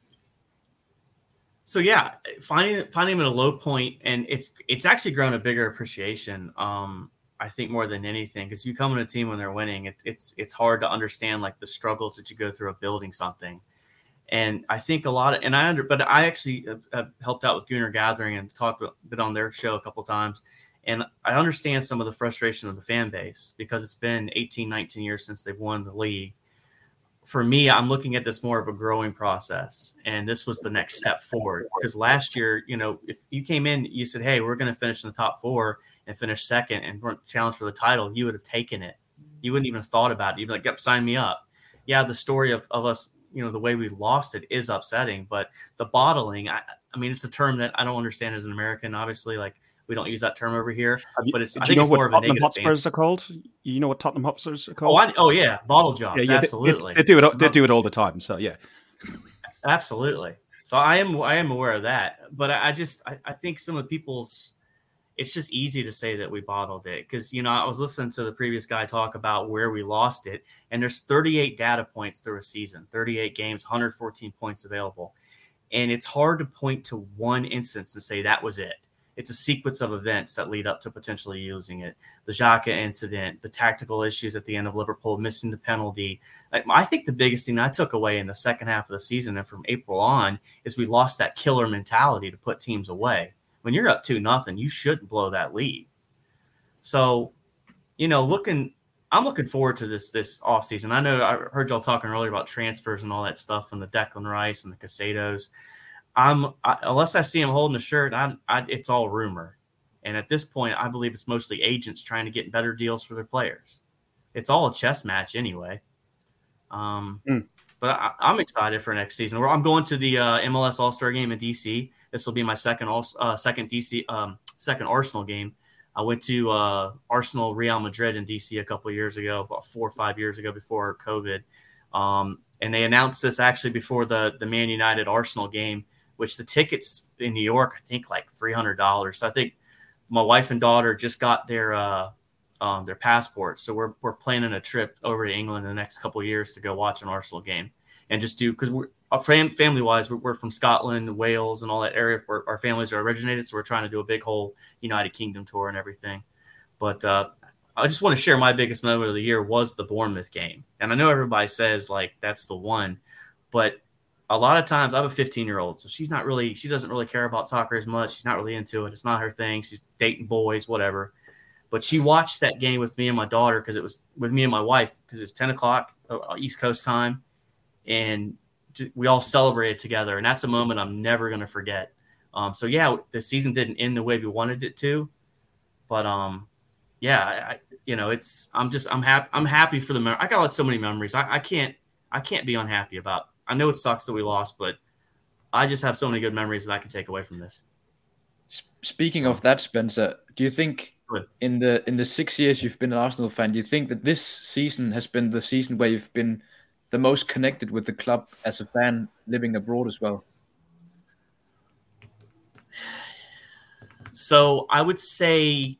So yeah, finding finding him at a low point, and it's it's actually grown a bigger appreciation. Um, I think more than anything, because you come in a team when they're winning, it, it's it's hard to understand like the struggles that you go through of building something. And I think a lot of, and I under, but I actually have, have helped out with Gooner Gathering and talked bit on their show a couple times. And I understand some of the frustration of the fan base because it's been 18, 19 years since they've won the league. For me, I'm looking at this more of a growing process. And this was the next step forward. Because last year, you know, if you came in, you said, hey, we're going to finish in the top four and finish second and challenge for the title, you would have taken it. You wouldn't even have thought about it. You'd be like, yep, sign me up. Yeah, the story of, of us you know the way we lost it is upsetting. But the bottling, I, I mean, it's a term that I don't understand as an American. Obviously, like we don't use that term over here. But it's do I think you know it's what Tottenham Hotspurs are called? You know what Tottenham Hotspurs are called? Oh, I, oh yeah, bottle jobs. Yeah, yeah absolutely. They, they, do it. They do it all the time. So yeah, absolutely. So I am I am aware of that, but I, I just I, I think some of people's it's just easy to say that we bottled it because you know I was listening to the previous guy talk about where we lost it, and there's 38 data points through a season, 38 games, 114 points available, and it's hard to point to one instance and say that was it. It's a sequence of events that lead up to potentially using it. The Xhaka incident, the tactical issues at the end of Liverpool, missing the penalty. I think the biggest thing I took away in the second half of the season and from April on is we lost that killer mentality to put teams away when you're up to nothing, you shouldn't blow that lead. So, you know, looking, I'm looking forward to this this offseason. I know I heard y'all talking earlier about transfers and all that stuff and the Declan Rice and the Caicedos. I'm I, unless I see him holding a shirt, I, I, it's all rumor. And at this point, I believe it's mostly agents trying to get better deals for their players. It's all a chess match anyway. Um, mm. But I, am excited for next season. I'm going to the uh, MLS All Star game in DC. This will be my second uh, second DC um, second Arsenal game. I went to uh, Arsenal Real Madrid in DC a couple years ago, about four or five years ago before COVID, um, and they announced this actually before the the Man United Arsenal game, which the tickets in New York I think like three hundred dollars. So I think my wife and daughter just got their uh, um, their passports, so we're we're planning a trip over to England in the next couple years to go watch an Arsenal game and just do because we're uh, family wise, we're, from Scotland, Wales, and all that area where our families are originated. So we're trying to do a big whole United Kingdom tour and everything. But uh, I just want to share my biggest moment of the year was the Bournemouth game. And I know everybody says like that's the one, but a lot of times I have a 15 year old, so she's not really, she doesn't really care about soccer as much. She's not really into it. It's not her thing. She's dating boys, whatever. But she watched that game with me and my daughter because it was with me and my wife because it was 10 o'clock uh, East Coast time. And we all celebrated together, and that's a moment I'm never going to forget. Um, so yeah, the season didn't end the way we wanted it to, but um, yeah, I, you know, it's I'm just I'm happy I'm happy for the mem- I got like so many memories. I, I can't I can't be unhappy about. I know it sucks that we lost, but I just have so many good memories that I can take away from this. Speaking of that, Spencer, do you think in the in the six years you've been an Arsenal fan, do you think that this season has been the season where you've been the most connected with the club as a fan living abroad as well? So I would say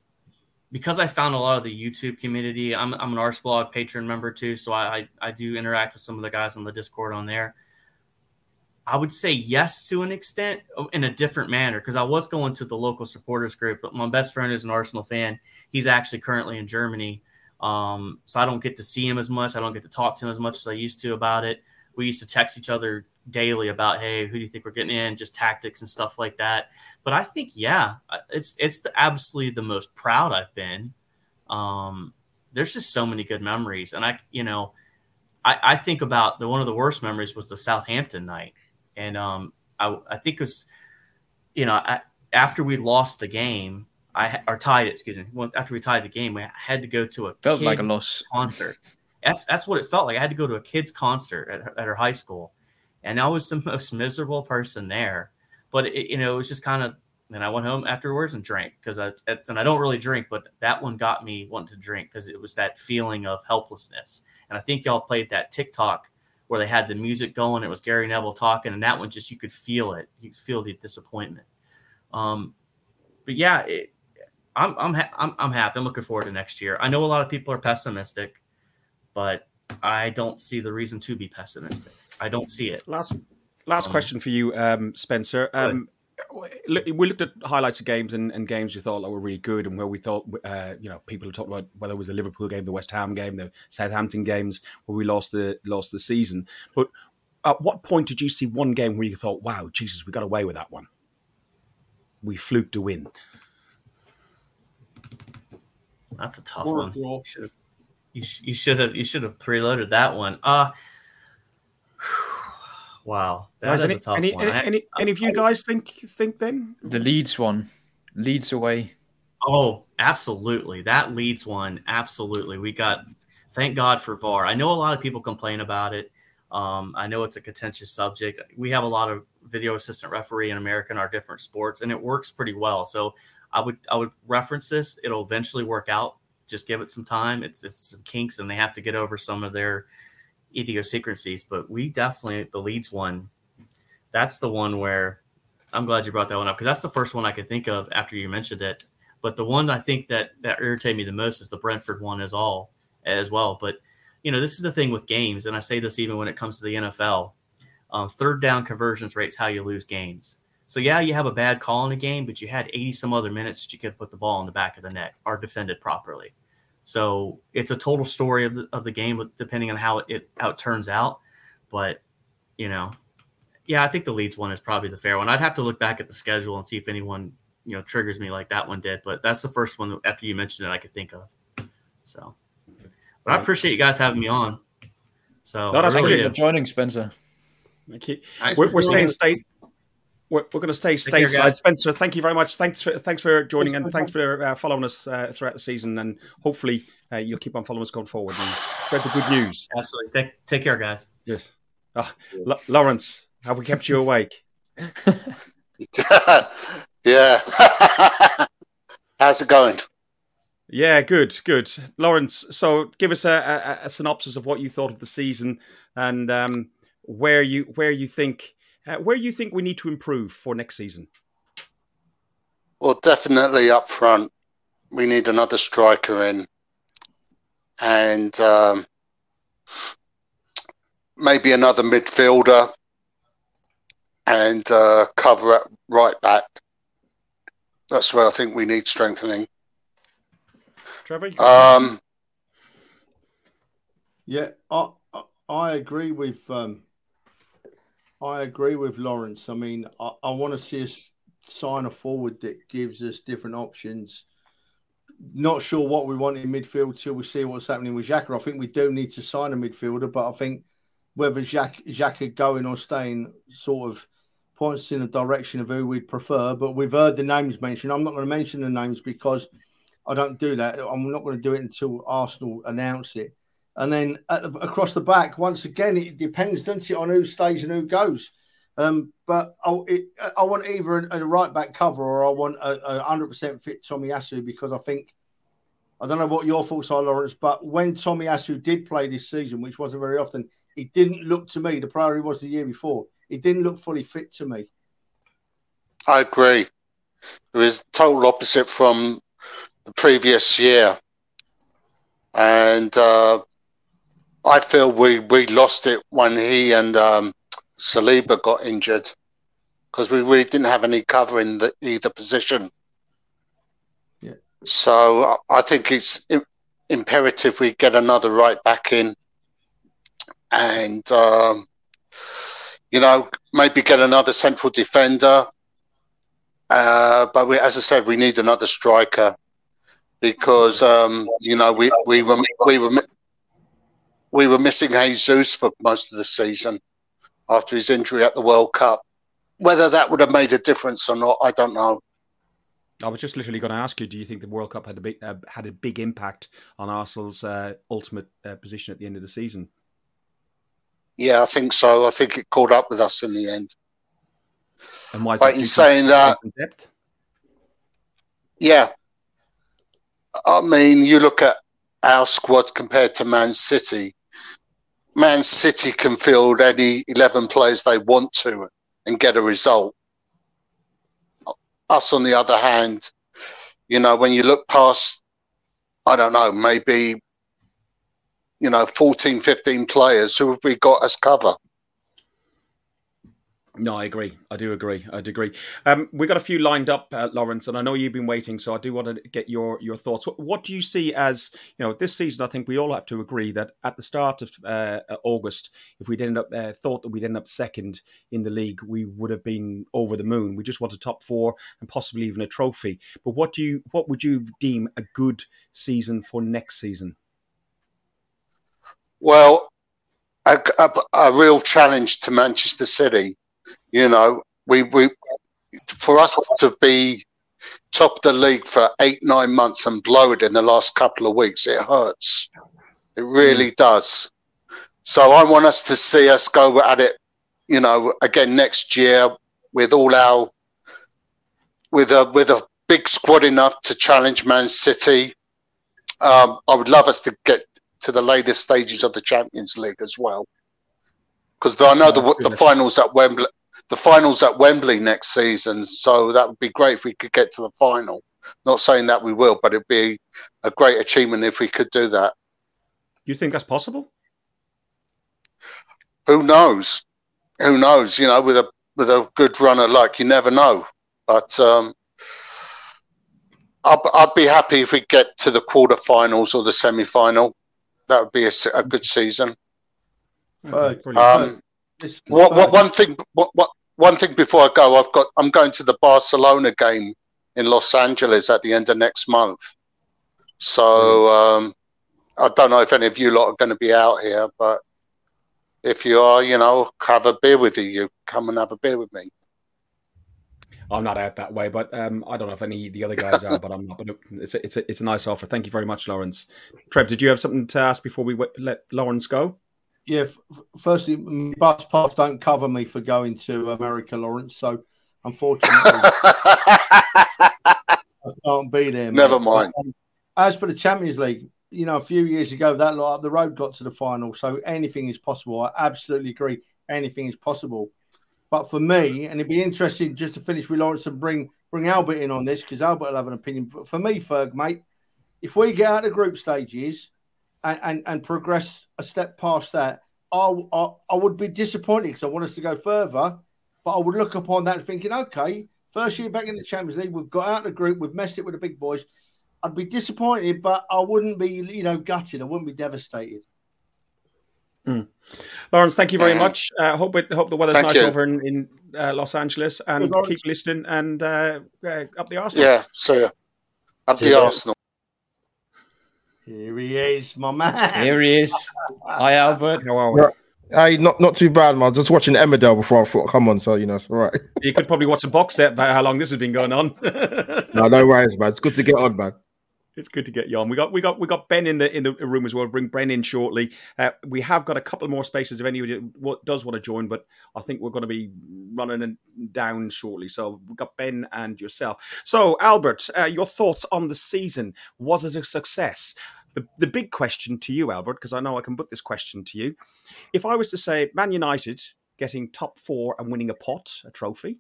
because I found a lot of the YouTube community, I'm, I'm an Arseblog patron member too, so I, I, I do interact with some of the guys on the Discord on there. I would say yes to an extent oh, in a different manner because I was going to the local supporters group, but my best friend is an Arsenal fan. He's actually currently in Germany. Um, so I don't get to see him as much. I don't get to talk to him as much as I used to about it. We used to text each other daily about, hey, who do you think we're getting in? Just tactics and stuff like that. But I think, yeah, it's it's the, absolutely the most proud I've been. Um, there's just so many good memories, and I, you know, I, I think about the one of the worst memories was the Southampton night and um, I, I think it was, you know, I, after we lost the game, I or tied it. Excuse me. Well, after we tied the game, we had to go to a felt like a loss concert. That's that's what it felt like. I had to go to a kids concert at, at her high school, and I was the most miserable person there. But it, you know, it was just kind of. And I went home afterwards and drank because I and I don't really drink, but that one got me wanting to drink because it was that feeling of helplessness. And I think y'all played that TikTok where they had the music going. It was Gary Neville talking, and that one just you could feel it. You could feel the disappointment. Um, but yeah, it, I'm I'm, ha- I'm I'm happy. I'm looking forward to next year. I know a lot of people are pessimistic, but I don't see the reason to be pessimistic. I don't see it. Last last um, question for you, um, Spencer. Um, we looked at highlights of games and, and games we thought that were really good, and where we thought, uh, you know, people have talked about whether it was the Liverpool game, the West Ham game, the Southampton games, where we lost the lost the season. But at what point did you see one game where you thought, "Wow, Jesus, we got away with that one. We fluked to win." That's a tough one. You should have you, you should have you should have preloaded that one. Uh Wow, that guys, any, a tough any, one. Any, any, any of you guys think think then the Leeds one, Leeds away. Oh, absolutely, that Leeds one, absolutely. We got thank God for VAR. I know a lot of people complain about it. Um, I know it's a contentious subject. We have a lot of video assistant referee in America in our different sports, and it works pretty well. So I would I would reference this. It'll eventually work out. Just give it some time. It's it's some kinks, and they have to get over some of their idiosyncrasies, but we definitely the Leeds one. That's the one where I'm glad you brought that one up because that's the first one I could think of after you mentioned it. But the one I think that that irritated me the most is the Brentford one as all as well. But you know, this is the thing with games, and I say this even when it comes to the NFL. Um, third down conversions rates how you lose games. So yeah, you have a bad call in a game, but you had 80 some other minutes that you could put the ball in the back of the net or defended properly. So it's a total story of the of the game, depending on how it, it how it turns out. But you know, yeah, I think the Leeds one is probably the fair one. I'd have to look back at the schedule and see if anyone you know triggers me like that one did. But that's the first one after you mentioned it I could think of. So, but I appreciate you guys having me on. So, no, thank you for joining, Spencer. Thank you. We're, we're staying state we're, we're going to stay stateside. Spencer, thank you very much. Thanks for thanks for joining and thanks for uh, following us uh, throughout the season. And hopefully, uh, you'll keep on following us going forward and spread the good news. Absolutely. Take, take care, guys. Yes. Oh, yes. L- Lawrence, have we kept you awake? yeah. How's it going? Yeah, good, good. Lawrence, so give us a, a, a synopsis of what you thought of the season and um, where you where you think uh, where do you think we need to improve for next season? Well, definitely up front, we need another striker in, and um, maybe another midfielder, and uh, cover at right back. That's where I think we need strengthening. Trevor. Um, yeah, I I agree with um, I agree with Lawrence. I mean, I, I want to see us sign a forward that gives us different options. Not sure what we want in midfield till we see what's happening with Xhaka. I think we do need to sign a midfielder, but I think whether Xhaka going or staying sort of points in the direction of who we'd prefer. But we've heard the names mentioned. I'm not going to mention the names because I don't do that. I'm not going to do it until Arsenal announce it. And then the, across the back, once again, it depends, doesn't it, on who stays and who goes. Um, but I, it, I want either a, a, right back cover or I want a, a 100% fit Tomiyasu because I think, I don't know what your thoughts are, Lawrence, but when Tomiyasu did play this season, which wasn't very often, he didn't look to me the he was the year before. He didn't look fully fit to me. I agree. It was total opposite from the previous year. And uh, I feel we, we lost it when he and um, Saliba got injured because we really didn't have any cover in the, either position. Yeah. So I think it's imperative we get another right back in, and um, you know maybe get another central defender. Uh, but we, as I said, we need another striker because um, you know we we were we were we were missing Jesus for most of the season after his injury at the World Cup. Whether that would have made a difference or not, I don't know. I was just literally going to ask you: Do you think the World Cup had a big uh, had a big impact on Arsenal's uh, ultimate uh, position at the end of the season? Yeah, I think so. I think it caught up with us in the end. And why? Is but in saying that, yeah, I mean, you look at our squad compared to Man City. Man City can field any 11 players they want to and get a result. Us, on the other hand, you know, when you look past, I don't know, maybe, you know, 14, 15 players, who have we got as cover? No, I agree. I do agree. I do agree. Um, we've got a few lined up, uh, Lawrence, and I know you've been waiting, so I do want to get your your thoughts. What, what, do you see as you know this season? I think we all have to agree that at the start of uh, August, if we'd end up uh, thought that we'd end up second in the league, we would have been over the moon. We just want a top four and possibly even a trophy. But what do you what would you deem a good season for next season? Well, a, a, a real challenge to Manchester City you know, we we for us to be top of the league for eight nine months and blow it in the last couple of weeks, it hurts. It really mm. does. So I want us to see us go at it, you know, again next year with all our with a with a big squad enough to challenge Man City. Um, I would love us to get to the later stages of the Champions League as well, because I know the the finals at Wembley the finals at Wembley next season. So that would be great if we could get to the final. Not saying that we will, but it'd be a great achievement if we could do that. You think that's possible? Who knows? Who knows? You know, with a with a good runner like you never know. But um, I'd, I'd be happy if we get to the quarterfinals or the semi final. That would be a, a good season. Okay, um, what, what, one thing? What, what one thing before I go, I've got I'm going to the Barcelona game in Los Angeles at the end of next month. So um, I don't know if any of you lot are going to be out here, but if you are, you know, have a beer with you. You come and have a beer with me. I'm not out that way, but um, I don't know if any of the other guys are, but I'm not. But it's a, it's a, it's a nice offer. Thank you very much, Lawrence. Trev, did you have something to ask before we w- let Lawrence go? Yeah, firstly, bus pass don't cover me for going to America, Lawrence. So, unfortunately, I can't be there. Never mind. Um, as for the Champions League, you know, a few years ago, that lot up the road got to the final. So anything is possible. I absolutely agree. Anything is possible. But for me, and it'd be interesting just to finish with Lawrence and bring bring Albert in on this because Albert will have an opinion. But for me, Ferg, mate, if we get out of group stages and, and, and progress a step past that, I, I, I would be disappointed because I want us to go further. But I would look upon that thinking, okay, first year back in the Champions League, we've got out of the group, we've messed it with the big boys. I'd be disappointed, but I wouldn't be, you know, gutted. I wouldn't be devastated. Mm. Lawrence, thank you very mm. much. Uh, hope it, hope the weather's thank nice you. over in, in uh, Los Angeles, and keep listening and uh, uh, up the Arsenal. Yeah, see ya. Up the Arsenal. Here he is, my man. Here he is. Hi, Albert. How are we? Hey, not not too bad, man. Just watching Emmerdale before I thought, come on, so you know, it's all right. You could probably watch a box set about how long this has been going on. no, no worries, man. It's good to get on, man. It's good to get you on. We got we got we got Ben in the in the room as well. We'll bring Ben in shortly. Uh, we have got a couple more spaces if anybody does want to join, but I think we're going to be running down shortly. So we've got Ben and yourself. So Albert, uh, your thoughts on the season? Was it a success? The, the big question to you, Albert, because I know I can put this question to you. If I was to say Man United getting top four and winning a pot, a trophy,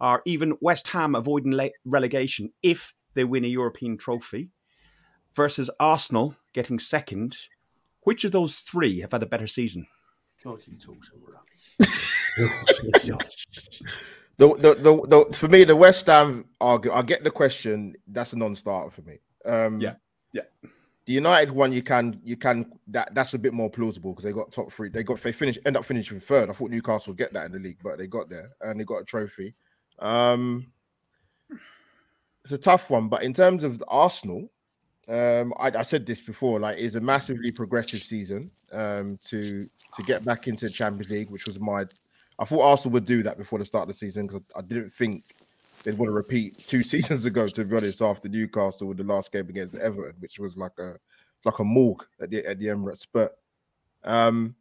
or even West Ham avoiding le- relegation if they win a European trophy, versus Arsenal getting second, which of those three have had a better season? God, you talk some rubbish. the, the, the, the, for me, the West Ham argue, I get the question. That's a non-starter for me. Um, yeah, yeah. The United one, you can, you can. That that's a bit more plausible because they got top three. They got they finished, end up finishing third. I thought Newcastle would get that in the league, but they got there and they got a trophy. Um, it's a tough one, but in terms of Arsenal, um, I, I, said this before, like it's a massively progressive season um, to to get back into the Champions League, which was my. I thought Arsenal would do that before the start of the season because I didn't think they'd want to repeat two seasons ago. To be honest, after Newcastle with the last game against Everton, which was like a like a morgue at the at the Emirates, but um,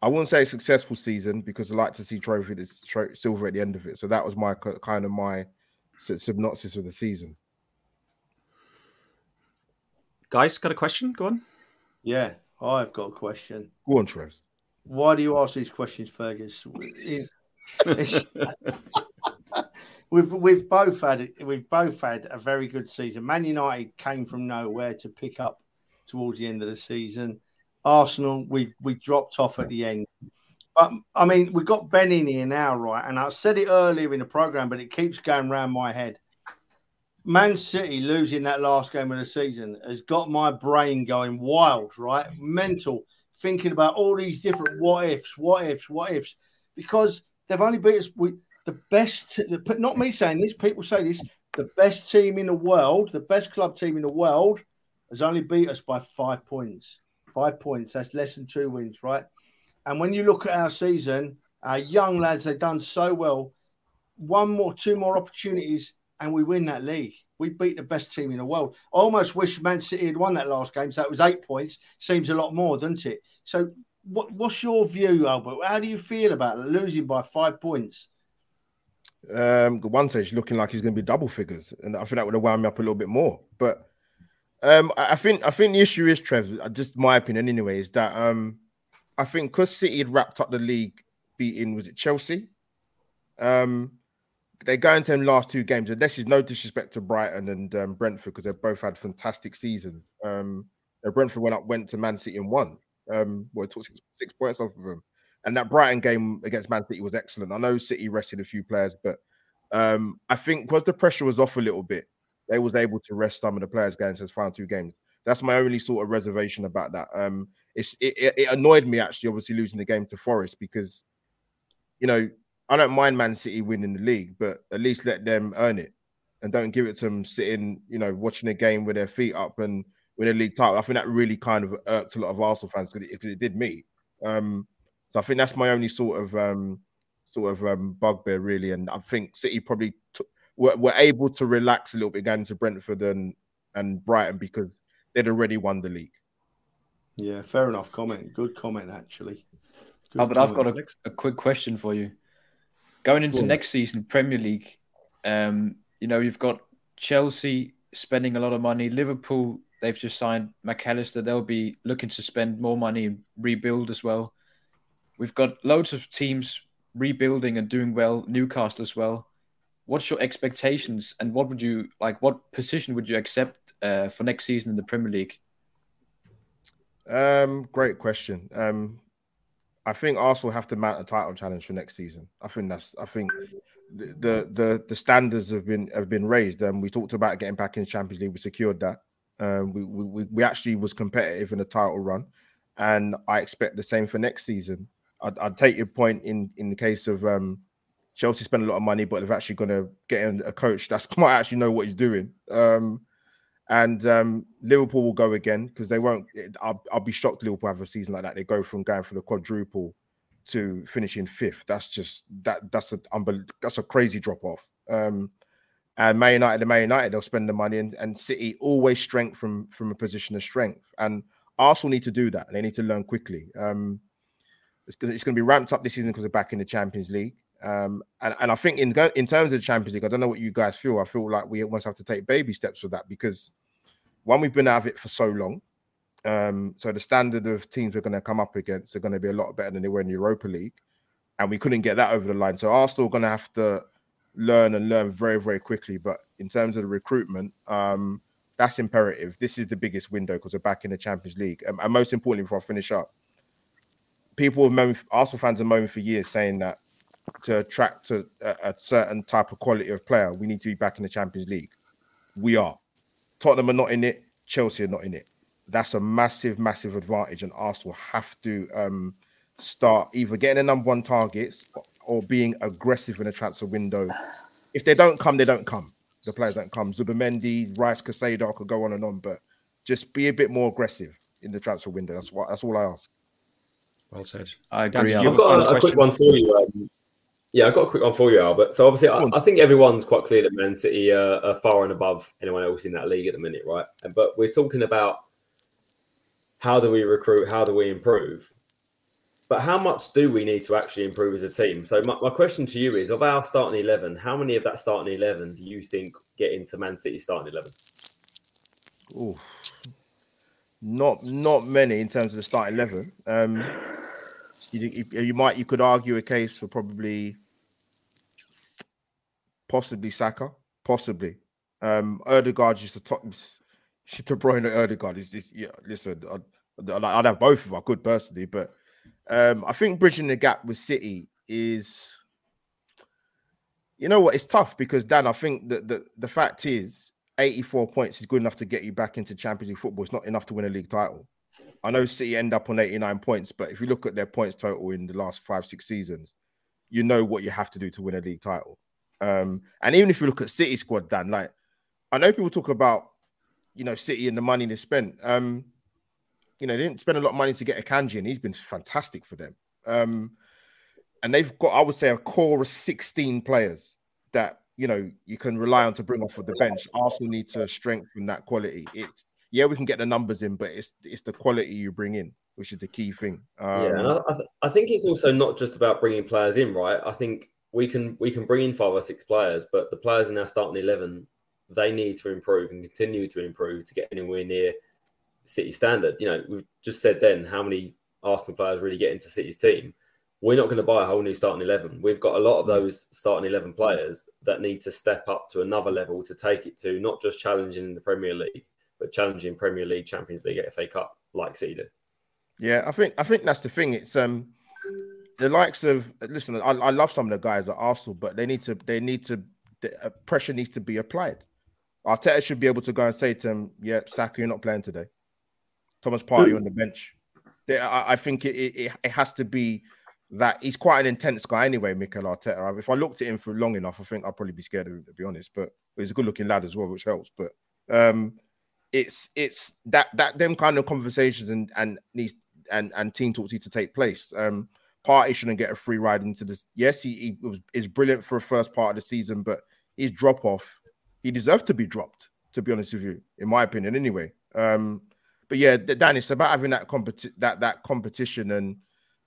I wouldn't say a successful season because I like to see trophy that's tro- silver at the end of it. So that was my kind of my synopsis of the season. Guys, got a question? Go on. Yeah, I've got a question. Go on, Trev. Why do you ask these questions, Fergus? we've we've both had we've both had a very good season. Man United came from nowhere to pick up towards the end of the season. Arsenal, we we dropped off at the end. But I mean, we've got Ben in here now, right? And I said it earlier in the program, but it keeps going round my head. Man City losing that last game of the season has got my brain going wild, right? Mental, thinking about all these different what ifs, what ifs, what ifs, because they've only beat us with the best. Not me saying this, people say this. The best team in the world, the best club team in the world, has only beat us by five points. Five points. That's less than two wins, right? And when you look at our season, our young lads, they've done so well. One more, two more opportunities and we win that league. We beat the best team in the world. I almost wish Man City had won that last game. So it was eight points. Seems a lot more, doesn't it? So what, what's your view, Albert? How do you feel about losing by five points? Um, one stage looking like he's going to be double figures, and I think that would have wound me up a little bit more. But um, I think I think the issue is Trev. Uh, just my opinion anyway is that um, I think because City had wrapped up the league beating was it Chelsea, um, they go into them last two games, and this is no disrespect to Brighton and um, Brentford because they've both had fantastic seasons. Um, Brentford went up, went to Man City and won. Um, well, took six, six points off of them. And that Brighton game against Man City was excellent. I know City rested a few players, but um, I think because the pressure was off a little bit, they was able to rest some of the players going into the final two games. That's my only sort of reservation about that. Um, it's it, it annoyed me actually, obviously losing the game to Forest because you know I don't mind Man City winning the league, but at least let them earn it and don't give it to them sitting, you know, watching a game with their feet up and win a league title. I think that really kind of irked a lot of Arsenal fans because it, it, did me. Um, so I think that's my only sort of um, sort of um, bugbear, really. And I think City probably t- were, were able to relax a little bit going to Brentford and and Brighton because they'd already won the league. Yeah, fair enough comment. Good comment, actually. Good oh, but comment. I've got a, a quick question for you. Going into next season, Premier League, um, you know, you've got Chelsea spending a lot of money. Liverpool, they've just signed Mac Allister. They'll be looking to spend more money and rebuild as well. We've got loads of teams rebuilding and doing well. Newcastle as well. What's your expectations, and what would you like? What position would you accept uh, for next season in the Premier League? Um, great question. Um, I think Arsenal have to mount a title challenge for next season. I think that's. I think the the the standards have been have been raised. Um, we talked about getting back in the Champions League. We secured that. Um, we we we actually was competitive in the title run, and I expect the same for next season. I'd, I'd take your point in in the case of um, Chelsea spend a lot of money, but they've actually going to get in a coach that's might actually know what he's doing. Um, and um, Liverpool will go again because they won't. I'll, I'll, be shocked Liverpool have a season like that. They go from going for the quadruple to finishing fifth. That's just that. That's a that's a crazy drop off. Um, And Man United, and Man United, they'll spend the money, and, and City always strength from from a position of strength. And Arsenal need to do that, and they need to learn quickly. Um, it's, going to be ramped up this season because they're back in the Champions League. Um, and, and I think in in terms of the Champions League, I don't know what you guys feel. I feel like we almost have to take baby steps with that because one, we've been out of it for so long. Um, so the standard of teams we're going to come up against are going to be a lot better than they were in the Europa League, and we couldn't get that over the line. So Arsenal going to have to learn and learn very very quickly. But in terms of the recruitment, um, that's imperative. This is the biggest window because we're back in the Champions League, and, and most importantly, before I finish up, people have known Arsenal fans have known for years saying that to attract a, a, certain type of quality of player, we need to be back in the Champions League. We are. Tottenham are not in it. Chelsea are not in it. That's a massive, massive advantage, and Arsenal have to um, start either getting the number one targets or being aggressive in the transfer window. If they don't come, they don't come. The players don't come. Zubimendi, Rice, Caicedo, I could go on and on, but just be a bit more aggressive in the transfer window. That's what. That's all I ask. Well said. I agree. I've got a, a quick one for you. Um, yeah, I've got a quick one for you, Albert. So obviously, I, I think everyone's quite clear that Man City uh, are far and above anyone else in that league at the minute, right? But we're talking about how do we recruit, how do we improve, but how much do we need to actually improve as a team? So my, my question to you is: of our starting eleven, how many of that starting eleven do you think get into Man City starting eleven? Oh, not not many in terms of the starting eleven. Um, you, you might you could argue a case for probably possibly Saka, possibly. Um, Odegaard just a top. De Bruyne or Odegaard is this. Yeah, listen, I'd, I'd have both if I could personally, but um, I think bridging the gap with City is, you know what, it's tough because Dan, I think that the the fact is, 84 points is good enough to get you back into Champions League football. It's not enough to win a league title. I know City end up on 89 points, but if you look at their points total in the last five, six seasons, you know what you have to do to win a league title. Um, and even if you look at City squad, Dan, like I know people talk about, you know, City and the money they spent. Um, you know, they didn't spend a lot of money to get a Akanji, and he's been fantastic for them. Um, and they've got, I would say, a core of 16 players that you know you can rely on to bring off of the bench. Arsenal need to strengthen that quality. It's yeah, we can get the numbers in, but it's it's the quality you bring in, which is the key thing. Um, yeah, I, I, think it's also not just about bringing players in, right? I think we can we can bring in five or six players, but the players in our starting eleven they need to improve and continue to improve to get anywhere near City standard. You know, we've just said then how many Arsenal players really get into City's team. We're not going to buy a whole new starting eleven. We've got a lot of those starting eleven players that need to step up to another level to take it to not just challenging in the Premier League, but challenging Premier League, Champions League, FA Cup like did. Yeah, I think I think that's the thing. It's um the likes of listen, I, I love some of the guys at Arsenal, but they need to they need to the uh, pressure needs to be applied. Arteta should be able to go and say to him, "Yeah, Saka, you're not playing today. Thomas Partey on the bench." They, I, I, think it, it, it has to be that he's quite an intense guy anyway, Mikel Arteta. If I looked at him for long enough, I think I'd probably be scared of him to be honest. But he's a good-looking lad as well, which helps. But um, it's it's that that them kind of conversations and and needs and and team talks need to take place. Um, Partey shouldn't get a free ride into this. Yes, he, he was is brilliant for a first part of the season, but his drop off, he deserved to be dropped. To be honest with you, in my opinion, anyway. Um, but yeah, Dan, it's about having that competi- that that competition and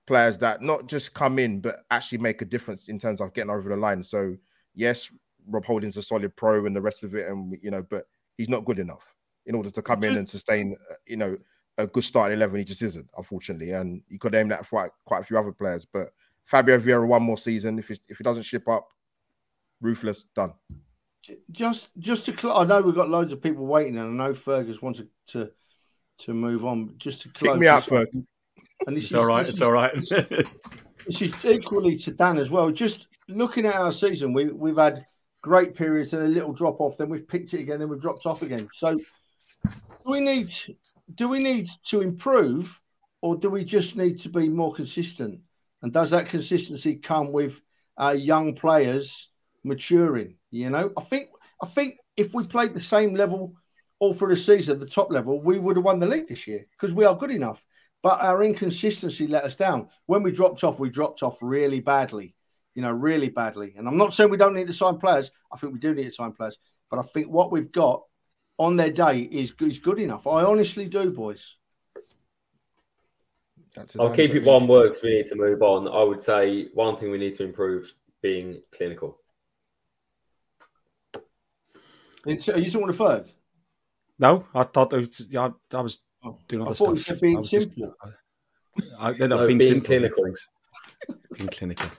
players that not just come in but actually make a difference in terms of getting over the line. So yes, Rob Holding's a solid pro and the rest of it, and you know, but he's not good enough in order to come in and sustain, uh, you know, a good starting eleven. He just isn't, unfortunately, and you could aim that for quite a few other players. But Fabio Vieira one more season. If if he doesn't ship up, ruthless, done. Just just to, I know we've got loads of people waiting, and I know Fergus wants to to, to move on. Just to close, kick me out, Fergus. And this it's is, all right. It's is, all right. this is equally to Dan as well. Just looking at our season, we we've had great periods and a little drop off. Then we've picked it again. Then we've dropped off again. So do we need do we need to improve or do we just need to be more consistent? And does that consistency come with uh, young players maturing? You know, I think I think if we played the same level all through the season, the top level, we would have won the league this year because we are good enough. But our inconsistency let us down. When we dropped off, we dropped off really badly. you know, really badly. And I'm not saying we don't need to sign players. I think we do need to sign players, but I think what we've got on their day is is good enough. I honestly do, boys. I'll keep it one word because we need to move on. I would say one thing we need to improve being clinical. It's, are you talking to Ferg? No, I thought it was, yeah, I, oh, I was doing other I thought you stuff. said being I was just- simple. I, no, No, being, being simple. clinical. Thanks. being clinical.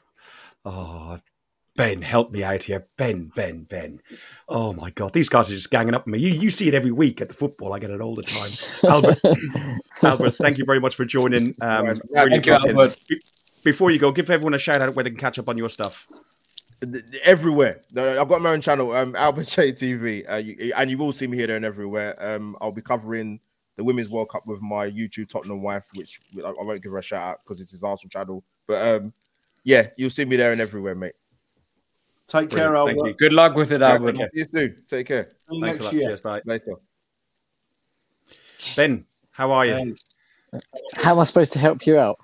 Oh, Ben, help me out here. Ben, Ben, Ben. Oh my God, these guys are just ganging up on me. You, you see it every week at the football. I get it all the time. Albert, Albert, thank you very much for joining. Um, Right. really Thank you. Albert. Be- Before you go, give everyone a shout out where they can catch up on your stuff. everywhere. I've got my own channel, um, Albert J TV, uh, you, and you will see me here, there, and everywhere. Um, I'll be covering the Women's World Cup with my YouTube Tottenham wife, which I, I won't give her a shout out because it's his Arsenal channel. But um, yeah, you'll see me there and everywhere, mate. Take care, Brilliant. Albert. Thank you. Good luck with it, Albert. See you soon. Take care. See Thanks next a lot. year. Cheers, bye. Later. Ben, how are you? How am I supposed to help you out?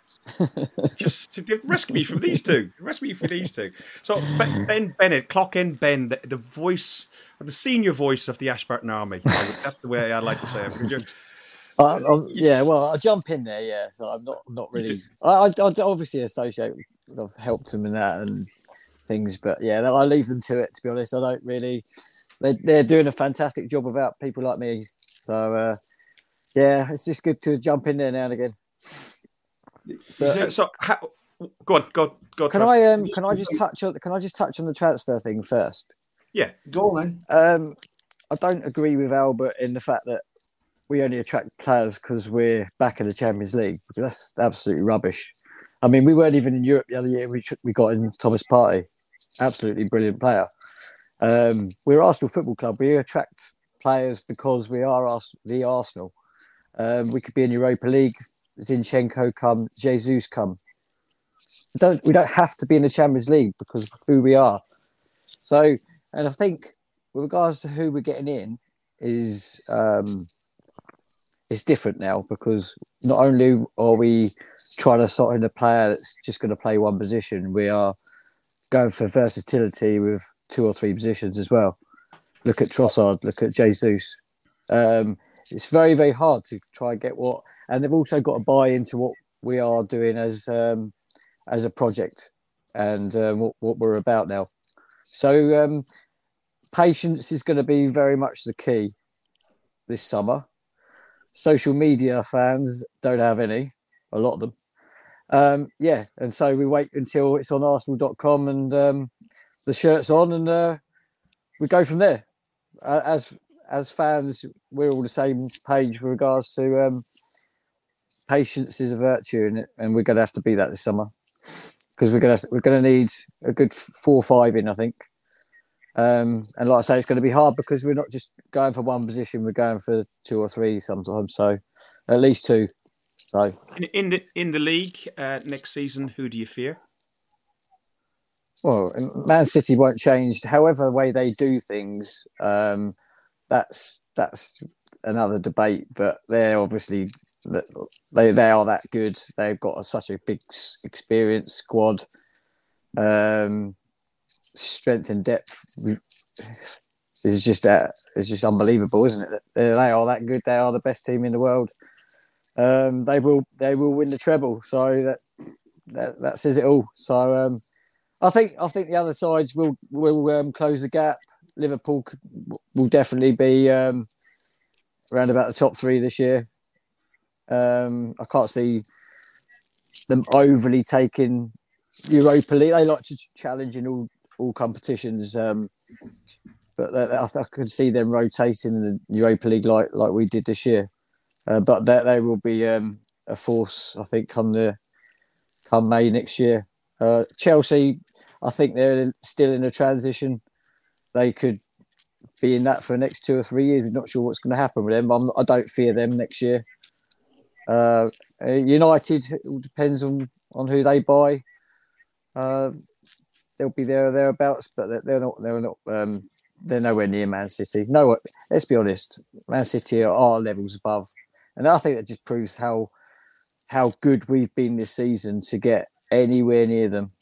Just to rescue me from these two. Rescue me from these two. So Ben, ben Bennett, clock in Ben, the, the voice, the senior voice of the Ashburton Army. That's the way I like to say it. I, uh, um, um, yeah, well, I jump in there. Yeah, so I'm not not really. I, I, I obviously associate. I've helped him in that and things, but yeah, I leave them to it. To be honest, I don't really. They they're doing a fantastic job without people like me. So uh, yeah, it's just good to jump in there now and again. But- so how, go on, go go. Can. I um can I just touch on can I just touch on the transfer thing first? Yeah, go on then. Um, I don't agree with Albert in the fact that we only attract players because we're back in the Champions League because that's absolutely rubbish. I mean, we weren't even in Europe the other year. We tr- we got in Thomas Partey, absolutely brilliant player. Um, we're Arsenal Football Club. We attract players because we are Ars- the Arsenal. Um, we could be in Europa League. Zinchenko come, Jesus come. We don't we don't have to be in the Champions League because of who we are. So, and I think with regards to who we're getting in, is um, it's different now because not only are we trying to sort in a player that's just going to play one position, we are going for versatility with two or three positions as well. Look at Trossard, look at Jesus. Um, it's very, very hard to try and get what, and they've also got to buy into what we are doing as um, as a project and um, what, what we're about now. So um, patience is going to be very much the key this summer. Social media fans don't have any, a lot of them. Um, yeah, and so we wait until it's on Arsenal.com and um, the shirt's on, and uh, we go from there. Uh, as as fans, we're all the same page with regards to um, patience is a virtue, and, and we're going to have to be that this summer because we're going to we're going to need a good four or five in, I think. Um, and like I say, it's going to be hard because we're not just going for one position; we're going for two or three sometimes. So, at least two. So, in, in the in the league uh, next season, who do you fear? well, Man City won't change. However, the way they do things, um, that's that's another debate. But they're obviously they they are that good. They've got such a big experienced squad. Um, strength and depth is just uh, it's just unbelievable, isn't it? They are that good. They are the best team in the world. Um, they will they will win the treble. So that that, that says it all. So um, I think I think the other sides will will um, close the gap. Liverpool could, will definitely be um, around about the top three this year. Um, I can't see them overly taking Europa League. They like to challenge in all all competitions, um, but I, I could see them rotating in the Europa League like like we did this year. Uh, but they, they will be um, a force, I think, come the come May next year. Uh, Chelsea, I think they're still in a transition. They could be in that for the next two or three years. We're not sure what's going to happen with them. I'm, I don't fear them next year. Uh, uh, United depends on, on who they buy. Uh, they'll be there or thereabouts, but they're, they're not. They're not. Um, they're nowhere near Man City. No, let's be honest. Man City are, are levels above, and I think that just proves how how good we've been this season to get anywhere near them.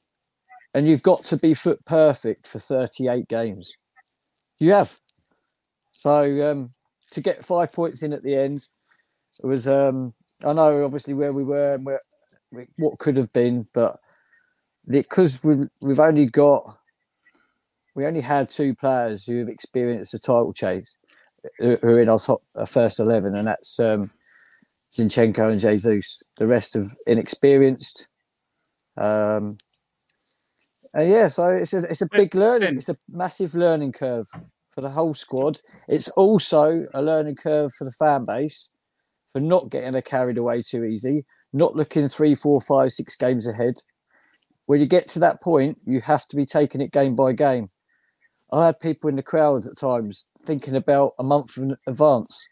and you've got to be foot perfect for 38 games. You have. So um, to get five points in at the end, it was. Um, I know obviously where we were and where what could have been, but because we we've only got we only had two players who have experienced the title chase who are in our top first eleven, and that's um, Zinchenko and Jesus. The rest of inexperienced. Um, and yeah, so it's a it's a big learning. It's a massive learning curve for the whole squad. It's also a learning curve for the fan base for not getting carried away too easy, not looking three, four, five, six games ahead. When you get to that point, you have to be taking it game by game. I had people in the crowd at times thinking about a month in advance.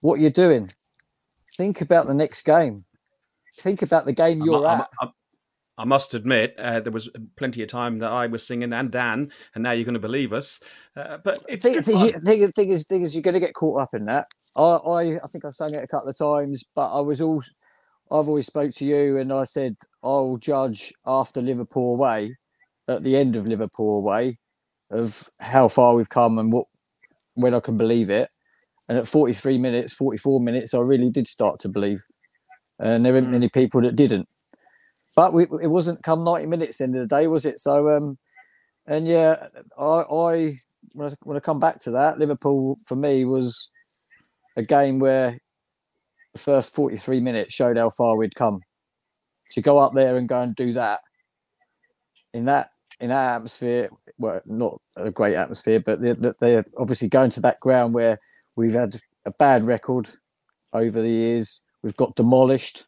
What you're doing, think about the next game. Think about the game you're I'm, at. I'm, I must admit, uh, there was plenty of time that I was singing and Dan, and now you're going to believe us. Uh, but it's thing, good thing, fun. thing, thing is, thing is, you're going to get caught up in that. I, I, I think I sang it a couple of times, but I was all, I've always spoke to you, and I said I'll judge after Liverpool away, at the end of Liverpool away, of how far we've come and what, when I can believe it. And at 43 minutes, 44 minutes, I really did start to believe, and there weren't many people that didn't. But we, it wasn't come 90 minutes end of the day, was it? So, um, and yeah, I, I when, I when I come back to that, Liverpool for me was a game where the first 43 minutes showed how far we'd come. To go up there and go and do that in that in our atmosphere, well, not a great atmosphere, but they're, they're obviously going to that ground where we've had a bad record over the years. We've got demolished.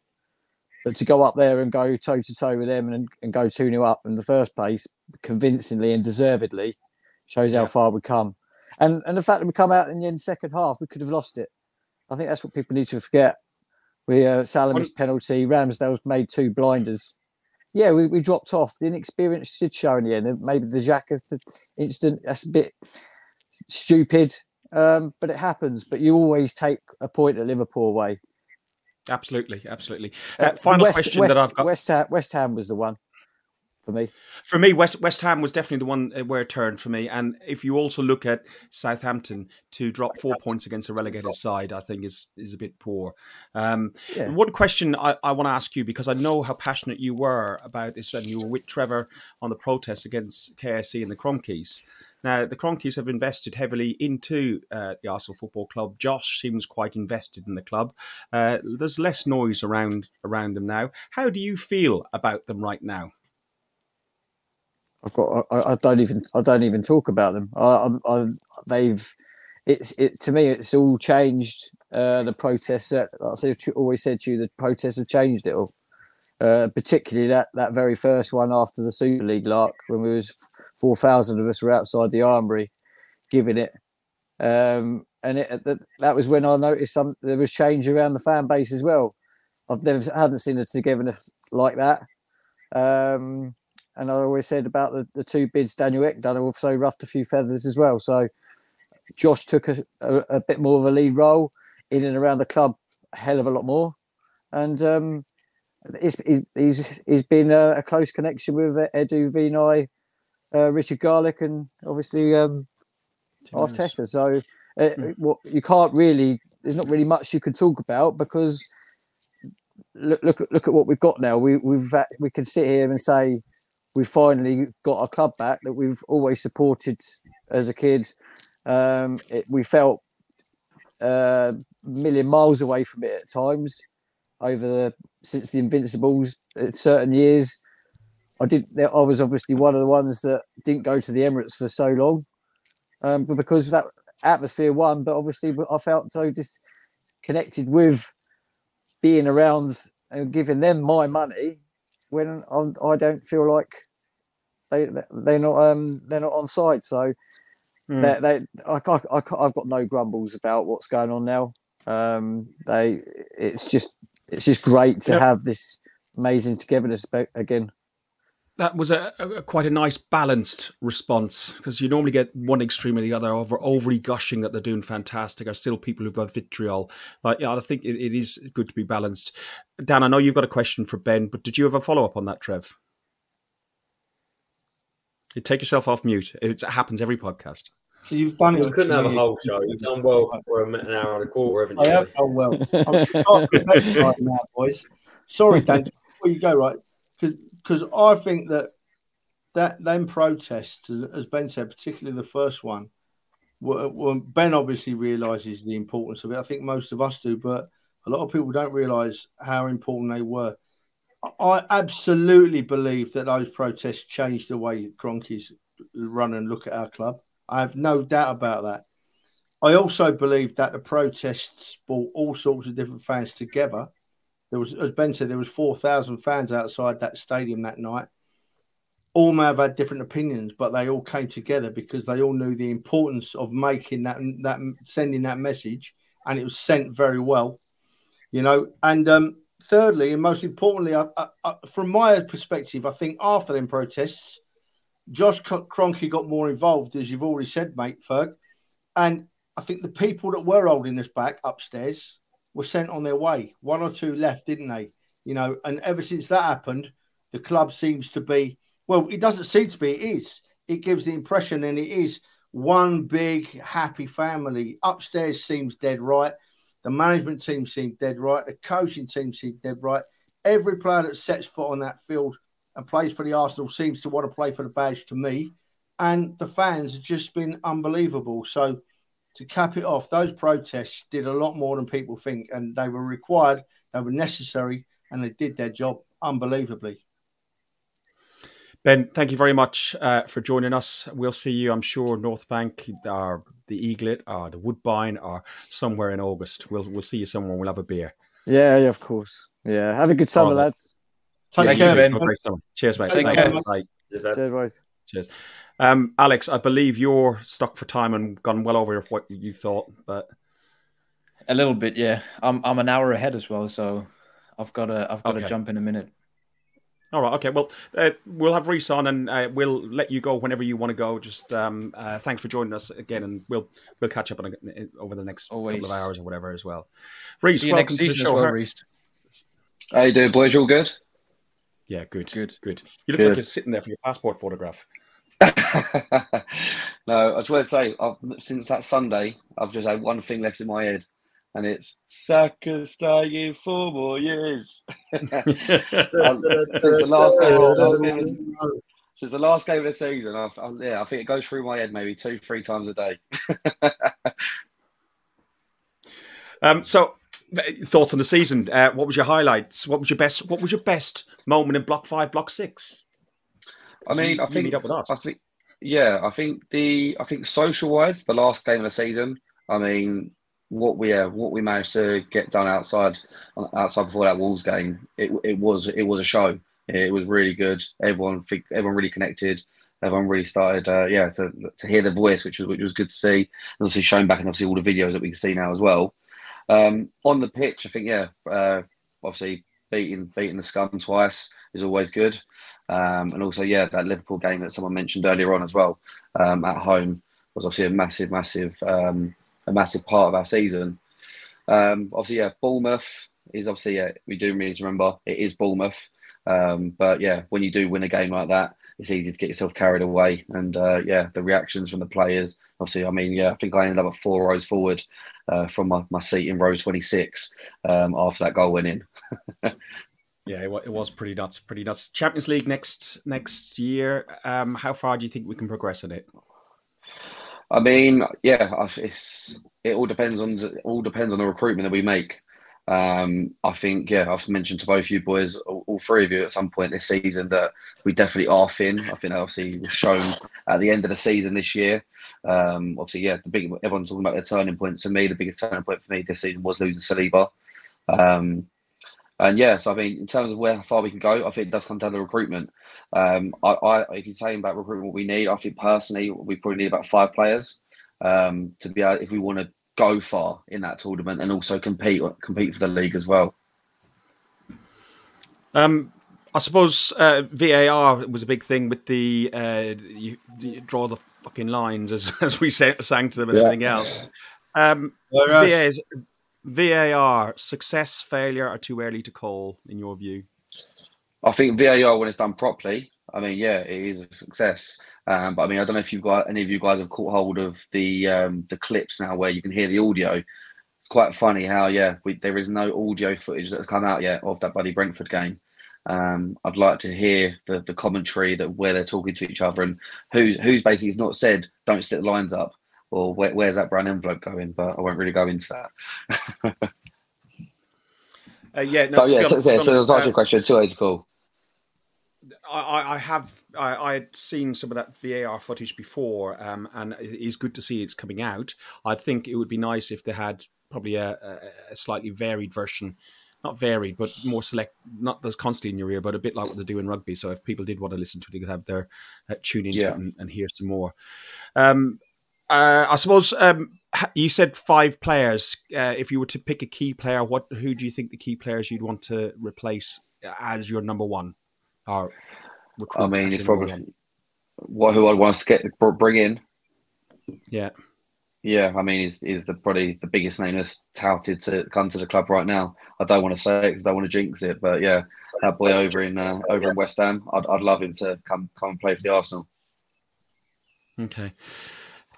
But to go up there and go toe to toe with them and, and go 2 0 up in the first place, convincingly and deservedly, shows how far we've come. And and the fact that we come out in the end second half, we could have lost it. I think that's what people need to forget. We uh, Salah missed penalty. Ramsdale's made two blinders. Yeah, we, we dropped off. The inexperience did show in the end. Maybe the Xhaka incident that's a bit stupid, um, but it happens. But you always take a point at Liverpool away. Absolutely, absolutely. Uh, Uh, final West, question West, that I've got West Ham, West Ham was the one for me. for me. West West Ham was definitely the one uh, where it turned for me. And if you also look at Southampton to drop four points against a relegated side, I think is is a bit poor. Um, Yeah. One question I, I want to ask you because I know how passionate you were about this when you were with Trevor on the protest against KSE and the Kroenkes. Now, the Kroenkes have invested heavily into uh, the Arsenal Football Club. Josh seems quite invested in the club. Uh, there's less noise around around them now. How do you feel about them right now? I've got. I, I don't even. I don't even talk about them. I, I, they've. It's it to me. It's all changed. Uh, the protests. Like I always said to you, the protests have changed it all. Uh, particularly that that very first one after the Super League lark, when we was four thousand of us were outside the armory, giving it. Um, and it, that, that was when I noticed some there was change around the fan base as well. I've never hadn't seen a togetherness like that. Um, and I always said about the, the two bids Daniel Ek done also ruffed a few feathers as well. So Josh took a, a, a bit more of a lead role in and around the club, a hell of a lot more. And um, he's, he's, he's been a, a close connection with Edu Vinai, uh, Richard Garlick, and obviously um, Arteta. So uh, what you can't really, there's not really much you can talk about because look look at look at what we've got now. We we've uh, we can sit here and say we've finally got our club back that we've always supported as a kid. Um, it, we felt uh, a million miles away from it at times over the since the Invincibles at certain years. I did. I was obviously one of the ones that didn't go to the Emirates for so long, um, but because that atmosphere won. But obviously, I felt so disconnected with being around and giving them my money when I'm, I don't feel like they they're not um they're not on side. So Hmm. they they I, I, I, I've got no grumbles about what's going on now. Um, they it's just it's just great to Yeah. have this amazing togetherness again. That was a, a quite a nice balanced response because you normally get one extreme or the other over overly gushing that they're doing fantastic. Are still people who've got vitriol, but yeah, I think it, it is good to be balanced. Dan, I know you've got a question for Ben, but did you have a follow up on that, Trev? You take yourself off mute. It happens every podcast. So you've done it. You couldn't have a whole show. You've done well for an hour and a quarter, haven't you? I have done well. I'm right now, boys. Sorry, Dan. Before you go, right? Because I think that that them protests, as Ben said, particularly the first one, well, Ben obviously realizes the importance of it. I think most of us do, but a lot of people don't realize how important they were. I absolutely believe that those protests changed the way Kroenkes run and look at our club. I have no doubt about that. I also believe that the protests brought all sorts of different fans together. There was, as Ben said, there was four thousand fans outside that stadium that night. All may have had different opinions, but they all came together because they all knew the importance of making that that sending that message, and it was sent very well. You know, and um, thirdly, and most importantly, I, I, I, from my perspective, I think after them protests, Josh Kroenke got more involved, as you've already said, mate, Ferg. And I think the people that were holding us back upstairs were sent on their way. One or two left, didn't they? You know, and ever since that happened, the club seems to be well, it doesn't seem to be, it is. It gives the impression, and it is one big happy family. Upstairs seems dead right. The management team seems dead right. The coaching team seems dead right. Every player that sets foot on that field and plays for the Arsenal seems to want to play for the badge to me. And the fans have just been unbelievable. So to cap it off, those protests did a lot more than people think, and they were required, they were necessary, and they did their job unbelievably. Ben, thank you very much uh, for joining us. We'll see you, I'm sure, North Bank or the Eaglet or the Woodbine or somewhere in August. We'll we'll see you somewhere. We'll have a beer. Yeah, yeah, of course. Yeah, have a good summer, lads. Take Thank care. You, ben. Cheers, mate. Take care. Bye. Cheers, boys. Cheers. Um, Alex, I believe you're stuck for time and gone well over what you thought, but a little bit, yeah. I'm I'm an hour ahead as well, so I've got to I've got Okay. to jump in a minute. All right, okay. Well, uh, we'll have Reese on, and uh, we'll let you go whenever you want to go. Just um, uh, thanks for joining us again, and we'll we'll catch up on a, over the next Always. couple of hours or whatever as well. Reese, See you welcome next to the show. well, Reese. How you doing, boys? All good? Yeah, good, good, good. You look Good. like you're sitting there for your passport photograph. No, I just want to say, I've, since that Sunday, I've just had one thing left in my head, and it's Saka staying four more years. Since the last game, last game of, since the last game of the season, I've, I, yeah, I think it goes through my head maybe two, three times a day. Um, so, thoughts on the season? Uh, what was your highlights? What was your best? What was your best moment in Block Five, Block Six? I mean, You- I think meet up with us. I think yeah, I think the I think social wise, the last game of the season. I mean, what we uh, what we managed to get done outside outside before that Wolves game, it it was it was a show. It was really good. Everyone think- everyone really connected. Everyone really started, uh, yeah, to to hear the voice, which was which was good to see. And obviously shown back, and obviously all the videos that we can see now as well. Um, on the pitch, I think yeah, uh, obviously beating beating the scum twice is always good. Um, and also, yeah, that Liverpool game that someone mentioned earlier on as well um, at home was obviously a massive, massive, um, a massive part of our season. Um, obviously, yeah, Bournemouth is obviously yeah, we do need to remember it is Bournemouth. Um, but yeah, when you do win a game like that, it's easy to get yourself carried away. And uh, yeah, the reactions from the players. Obviously, I mean, yeah, I think I ended up at four rows forward uh, from my, my seat in row 26 um, after that goal went in. Yeah, it, it was pretty nuts. Pretty nuts. Champions League next next year. Um, how far do you think we can progress in it? I mean, yeah, it's it all depends on the, all depends on the recruitment that we make. Um, I think, yeah, I've mentioned to both you boys, all, all three of you, at some point this season that we definitely are thin. I think obviously was shown at the end of the season this year. Um, obviously, yeah, the big everyone's talking about their turning point. For me, the biggest turning point for me this season was losing Saliba. Um, and yeah, so I mean, in terms of where far we can go, I think it does come down to recruitment. Um, I, I, if you're saying about recruitment, what we need, I think personally, we probably need about five players um, to be able, if we want to go far in that tournament and also compete compete for the league as well. Um, I suppose uh, VAR was a big thing with the uh, you, you draw the fucking lines as as we say, sang to them and Yeah. everything else. Um, Whereas- VA's, VAR success, failure, are too early to call in your view. I think VAR, when it's done properly, I mean, yeah, it is a success. Um, but I mean, I don't know if you've got any of you guys have caught hold of the um, the clips now where you can hear the audio. It's quite funny how yeah, we, there is no audio footage that's come out yet of that bloody Brentford game. Um, I'd like to hear the, the commentary that where they're talking to each other and who who's basically not said don't stick the lines up or where, where's that brown envelope going. But I won't really go into that. uh, yeah. No, so yeah, honest, so, yeah, so to answer your question, two aids cool. I, I have I, I had seen some of that VAR footage before, um, and it is good to see it's coming out. I think it would be nice if they had probably a, a, slightly varied version, not varied, but more select, not as constantly in your ear, but a bit like what they do in rugby. So if people did want to listen to it, they could have their uh, tune into Yeah. it and, and hear some more. Um, uh, I suppose um, you said five players. Uh, if you were to pick a key player, what who do you think the key players you'd want to replace as your number one? Or I mean, it's probably what who I'd want to get br- bring in. Yeah. Yeah, I mean, is is the probably the biggest name that's touted to come to the club right now. I don't want to say it because I don't want to jinx it, but yeah, that boy over in uh, over in West Ham, I'd, I'd love him to come come and play for the Arsenal. Okay.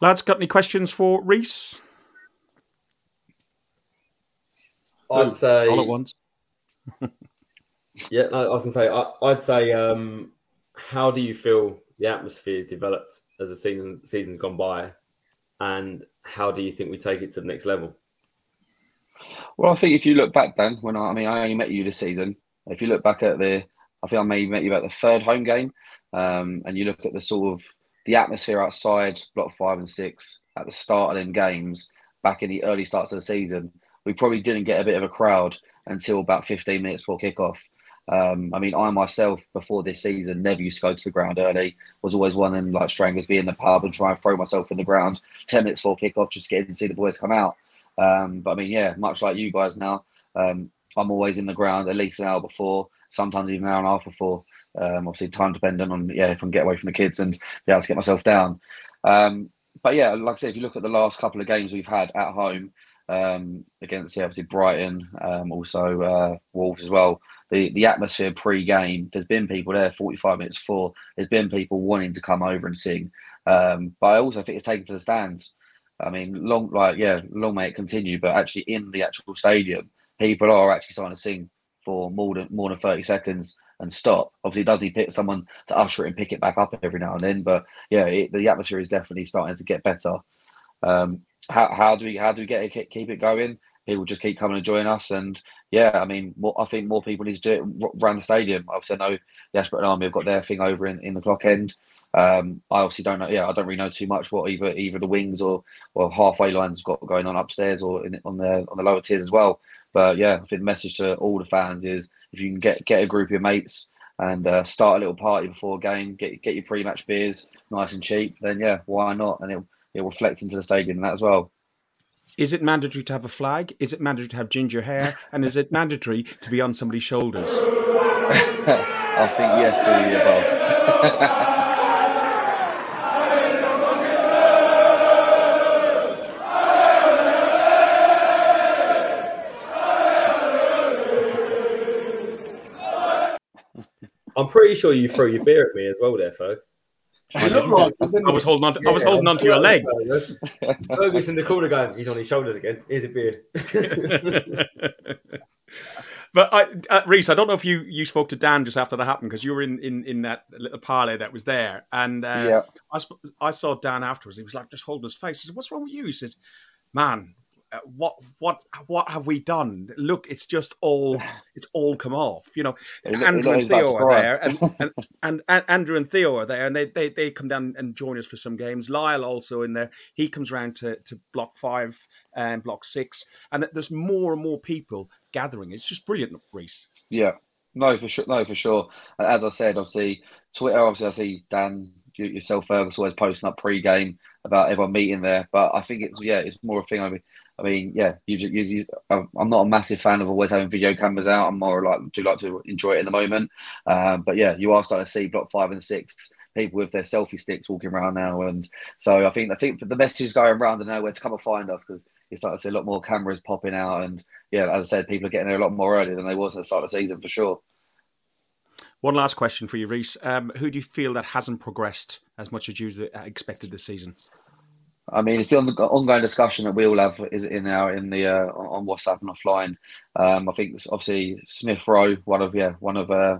Lads, got any questions for Reese? I'd say all at once. Yeah, no, I was gonna say I, I'd say um, how do you feel the atmosphere developed as the season season's gone by, and how do you think we take it to the next level? Well, I think if you look back, Dan, when I, I mean, I only met you this season. If you look back at the, I think I maybe met you at the third home game, um, and you look at the sort of the atmosphere outside Block Five and Six at the start of them games back in the early starts of the season. We probably didn't get a bit of a crowd until about 15 minutes before kickoff. Um, I mean, I myself before this season never used to go to the ground early. Was always one of them like strangers, be in the pub and try and throw myself in the ground 10 minutes before kickoff just to get in and see the boys come out. Um, but I mean, yeah, much like you guys now, um, I'm always in the ground at least an hour before, sometimes even an hour and a half before. Um, obviously, time dependent on yeah, if I can get away from the kids and be able to get myself down. Um, but yeah, like I said, if you look at the last couple of games we've had at home um, against yeah, obviously Brighton, um, also uh, Wolves as well. The the atmosphere pre-game, there's been people there 45 minutes before. There's been people wanting to come over and sing. Um, but I also think it's taken to the stands. I mean, long like yeah, long may it continue, but actually in the actual stadium, people are actually starting to sing for more than more than 30 seconds and stop. Obviously, does need pick someone to usher it and pick it back up every now and then. But yeah, it, the atmosphere is definitely starting to get better. Um, how, how do we how do we get it, keep it going? People just keep coming and join us, and yeah, I mean, more, I think more people need to do it around the stadium. Obviously, I know the Ashburton Army have got their thing over in, in the clock end. Um, I obviously don't know. Yeah, I don't really know too much what either either the wings or or halfway lines got going on upstairs or in, on the on the lower tiers as well. But yeah, I think the message to all the fans is if you can get get a group of your mates and uh, start a little party before a game, get get your pre-match beers nice and cheap, then yeah, why not? And it'll it'll reflect into the stadium and that as well. Is it mandatory to have a flag? Is it mandatory to have ginger hair? And is it mandatory to be on somebody's shoulders? I think yes to the above. I'm pretty sure you threw your beer at me as well, there, Ferg. I, I was holding on. To, I was holding on to your leg. Fergus in the corner going, he's on his shoulders again. Here's a beer. But I, uh, Reese, I don't know if you, you spoke to Dan just after that happened because you were in, in, in that little parlay that was there, and uh, Yeah. I sp- I saw Dan afterwards. He was like just holding his face. I said, "What's wrong with you?" He says, "Man, Uh, what what what have we done? Look, it's just all it's all come off. You know, Andrew and Theo are there, and, and, and, and Andrew and Theo are there, and they, they they come down and join us for some games. Lyle also in there. He comes round to, to block five and block six, and there's more and more people gathering. It's just brilliant, Reese. Yeah, no, for sure, no, for sure. And as I said, obviously, Twitter, obviously, I see Dan, yourself, Fergus, always posting up pre-game about everyone meeting there. But I think it's yeah, it's more a thing. I mean, I mean, yeah, you, you, you I'm not a massive fan of always having video cameras out. I'm more like do like to enjoy it in the moment. Um, but yeah, you are starting to see block five and six people with their selfie sticks walking around now, and so I think I think the message is going around and nowhere to come and find us because you start to see a lot more cameras popping out, and yeah, as I said, people are getting there a lot more early than they was at the start of the season for sure. One last question for you, Reese. Um, who do you feel that hasn't progressed as much as you expected this season? I mean, it's the ongoing discussion that we all have is in our in the uh, on WhatsApp and offline. Um, I think obviously Smith Rowe, one of yeah, one of uh,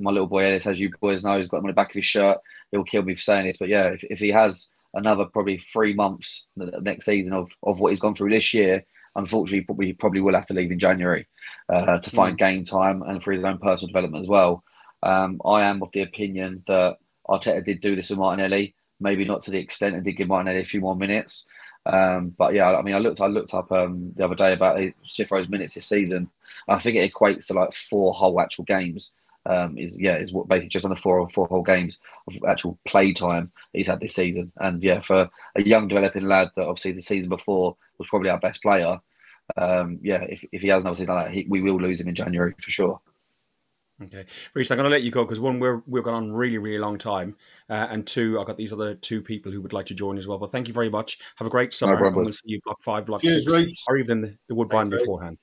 my little boy Ellis, as you boys know, he's got him on the back of his shirt. He'll kill me for saying this, but yeah, if, if he has another probably three months next season of, of what he's gone through this year, unfortunately, probably we probably will have to leave in January uh, to find mm. game time and for his own personal development as well. Um, I am of the opinion that Arteta did do this with Martinelli, maybe not to the extent and did give Martinelli a few more minutes. Um, but yeah, I mean, I looked, I looked up um, the other day about Smith Rowe's minutes this season. I think it equates to like four whole actual games um, is yeah is what basically just under four or four whole games of actual play time he's had this season. And yeah, for a young developing lad that obviously the season before was probably our best player. Um, yeah, if, if he hasn't obviously like that, he, we will lose him in January for sure. Okay, Reese, I'm going to let you go because one, we're we've gone on really really long time, uh, and two, I've got these other two people who would like to join as well. But thank you very much. Have a great summer. No we'll see you block five, block Cheers, six, Reese. or even the, the Woodbine Thanks, beforehand.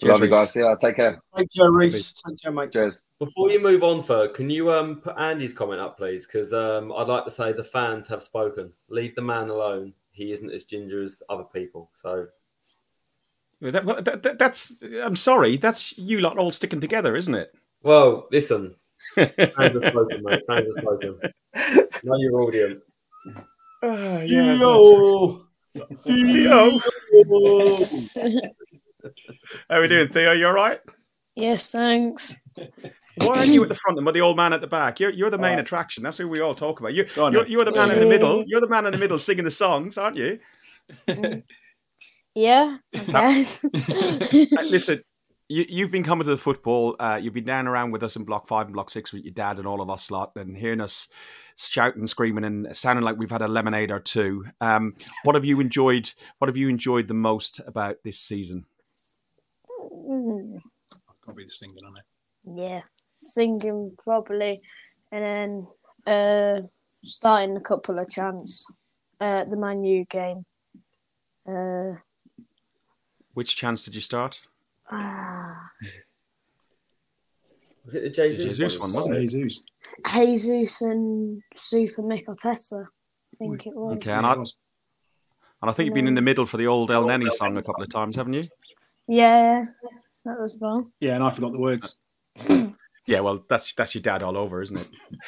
Cheers, Love you guys. Yeah, take care. Take care, Reese. Take care, mate. Cheers. Before you move on, Ferg, can you um put Andy's comment up, please? Because um, I'd like to say the fans have spoken. Leave the man alone. He isn't as ginger as other people. So that, that, that, that's. I'm sorry. That's you lot all sticking together, isn't it? Well, listen. fans have spoken, mate. Fans have spoken. Know your audience. Uh, yeah. Theo. Theo. How are we doing, Theo? You all right? Yes, thanks. Why aren't you at the front and with the old man at the back? You're, you're the main attraction. That's who we all talk about. You, on, you're, you're the man in the middle. You're the man in the middle singing the songs, aren't you? Yeah, I guess. Listen, you, have been coming to the football. Uh, you've been down around with us in Block Five and Block Six with your dad and all of us lot, and hearing us shouting, screaming, and sounding like we've had a lemonade or two. Um, what have you enjoyed? What have you enjoyed the most about this season? Mm. Probably the singing on it. Yeah, singing properly, and then uh, starting a couple of chants. Uh, the Man U game. Uh, Which chance did you start? Ah. Was it the Jesus, Jesus one? Wasn't it? Jesus. Jesus and Super Mick Arteta. I think it was. Okay, and I, and I think you've been in the middle for the old Elneny song a couple of times, haven't you? Yeah, that was well. Yeah, and I forgot the words. yeah, well, that's that's your dad all over, isn't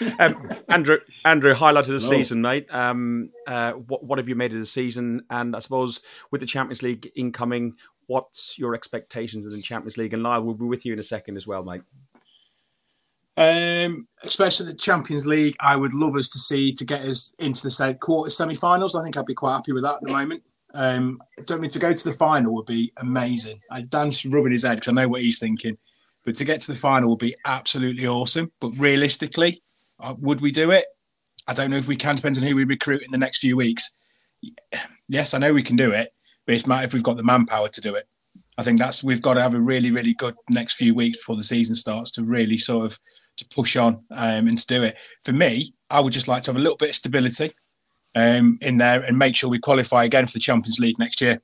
it? Um, Andrew, Andrew, highlight of the no. season, mate. Um, uh, what what have you made of the season? And I suppose with the Champions League incoming, what's your expectations of the Champions League? And Lyle will be with you in a second as well, mate. Um, especially the Champions League, I would love us to see to get us into the said quarter semi-finals. I think I'd be quite happy with that at the moment. Um, don't mean to go to the final would be amazing. I Dan's rubbing his head because I know what he's thinking, but to get to the final would be absolutely awesome. But realistically, uh, would we do it? I don't know if we can. Depends on who we recruit in the next few weeks. Yes, I know we can do it, but it's matter if we've got the manpower to do it. I think that's we've got to have a really, really good next few weeks before the season starts to really sort of to push on um, and to do it. For me, I would just like to have a little bit of stability um, in there and make sure we qualify again for the Champions League next year.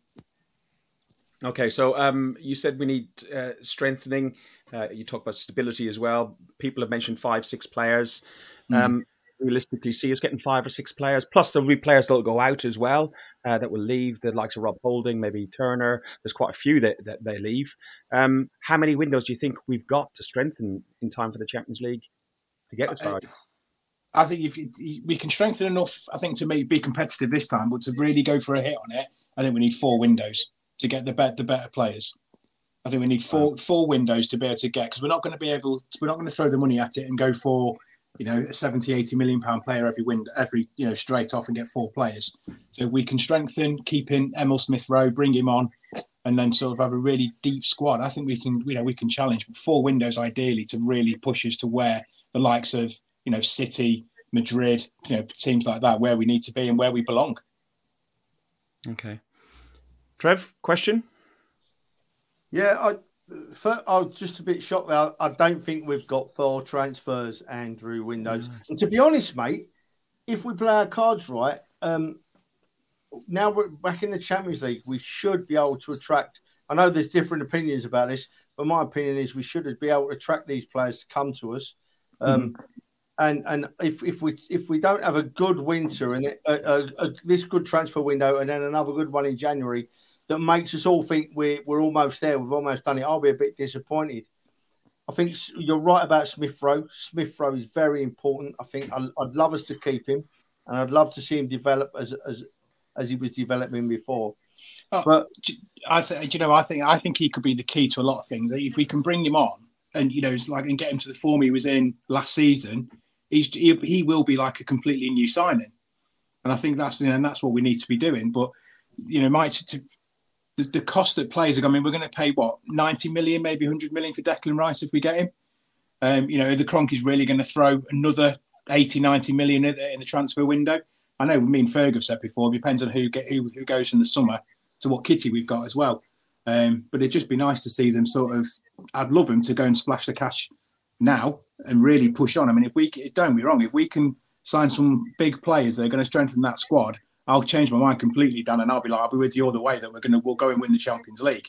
Okay, so um, you said we need uh, strengthening. Uh, you talk about stability as well. People have mentioned five, six players. Mm. realistically, see us getting five or six players. Plus, there'll be players that'll go out as well uh, that will leave. The likes of Rob Holding, maybe Turner. There's quite a few that, that they leave. Um, how many windows do you think we've got to strengthen in time for the Champions League to get as far? I think if we can strengthen enough, I think to make, be competitive this time, but to really go for a hit on it, I think we need four windows to get the better the better players. I think we need four four windows to be able to get because we're not going to be able to, we're not going to throw the money at it and go for you know a 70 80 million pound player every window every you know straight off and get four players. So if we can strengthen, keep in Emil Smith Rowe, bring him on, and then sort of have a really deep squad. I think we can you know we can challenge four windows ideally to really push us to where the likes of you know, City, Madrid, you know, teams like that, where we need to be and where we belong. Okay. Trev, question? Yeah, I, I was just a bit shocked there. I don't think we've got four transfers, Andrew, windows. Mm. And to be honest, mate, if we play our cards right, um, now we're back in the Champions League, we should be able to attract. I know there's different opinions about this, but my opinion is we should be able to attract these players to come to us Um, mm-hmm. And and if, if we if we don't have a good winter and a, a, a, this good transfer window and then another good one in January that makes us all think we're we're almost there, we've almost done it, I'll be a bit disappointed. I think you're right about Smith Rowe. Smith Rowe is very important. I think I'd, I'd love us to keep him, and I'd love to see him develop as as as he was developing before. Oh, but I think you know, I think I think he could be the key to a lot of things. If we can bring him on and you know, like and get him to the form he was in last season, he's he, he will be like a completely new signing. And I think that's you know, and that's what we need to be doing. But you know, Mike, to, the, the cost that players are. I mean, we're going to pay what ninety million, maybe hundred million for Declan Rice if we get him. Um, you know, the Kroenkes really going to throw another 80, 90 million in the, in the transfer window. I know me and Ferg have said before, it depends on who get who, who goes in the summer to what kitty we've got as well. Um, but it'd just be nice to see them sort of. I'd love them to go and splash the cash now and really push on. I mean, if we don't be wrong, if we can sign some big players that are going to strengthen that squad, I'll change my mind completely, Dan, and I'll be like, I'll be with you all the way that we're going to we'll go and win the Champions League.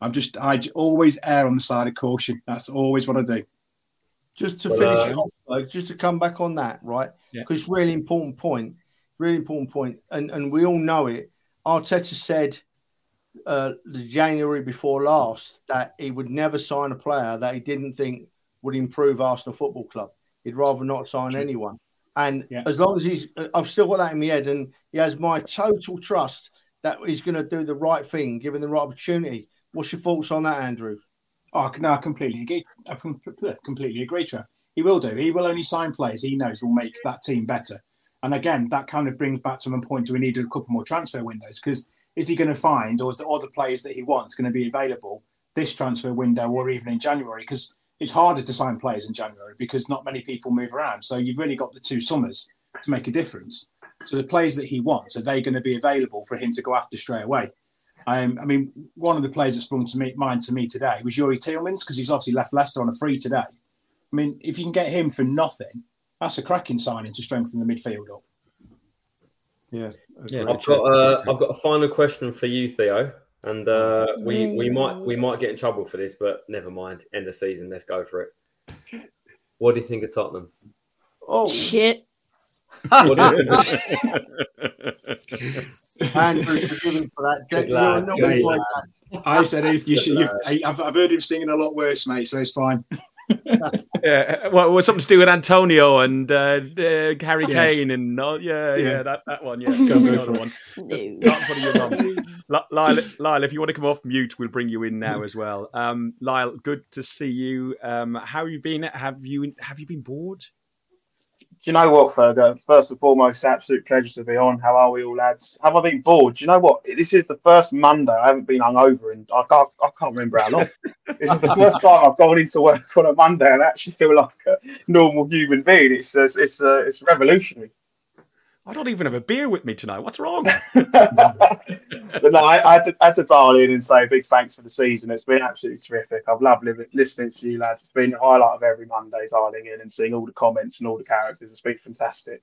I'm just I always err on the side of caution. That's always what I do. Just to well, finish uh, off, though, just to come back on that, right? Because yeah. it's really important point, really important point, and and we all know it. Arteta said uh, the January before last that he would never sign a player that he didn't think would improve Arsenal Football Club. He'd rather not sign True. anyone. And yeah. as long as he's, I've still got that in my head, and he has my total trust that he's going to do the right thing, given the right opportunity. What's your thoughts on that, Andrew? Oh, no, I completely agree. I completely agree, Trev. He will do. He will only sign players he knows will make that team better. And again, that kind of brings back to my point: do we need a couple more transfer windows? Because is he going to find, or is the other players that he wants going to be available this transfer window or even in January? Because it's harder to sign players in January because not many people move around. So you've really got the two summers to make a difference. So the players that he wants are they going to be available for him to go after straight away? Um, I mean, one of the players that sprung to me, mind to me today was Youri Tielemans because he's obviously left Leicester on a free today. I mean, if you can get him for nothing, that's a cracking signing to strengthen the midfield up. Yeah, yeah. I've got uh, I've got a final question for you, Theo. And uh, we we might we might get in trouble for this, but never mind. End of season. Let's go for it. What do you think of Tottenham? Oh shit! Andrew, forgive for that. I said if you should. I've, I've heard him singing a lot worse, mate. So it's fine. yeah, well, was something to do with Antonio and uh, uh, Harry yes. Kane and uh, yeah, yeah, yeah, that, that one. Yeah, go, go for one. Lyle, Lyle, if you want to come off mute, we'll bring you in now as well. Um, Lyle, good to see you. Um, how have you been? Have you have you been bored? Do you know what, Fergo? First and foremost, absolute pleasure to be on. How are we all, lads? Have I been bored? Do you know what? This is the first Monday I haven't been hungover, and I can't, I can't remember how long. this is the first time I've gone into work on a Monday and actually feel like a normal human being. It's it's it's, uh, it's revolutionary. I don't even have a beer with me tonight. What's wrong? but no, I, I, had to, I, had to, dial in and say big thanks for the season. It's been absolutely terrific. I've loved listening to you lads. It's been the highlight of every Monday dialing in and seeing all the comments and all the characters. It's been fantastic.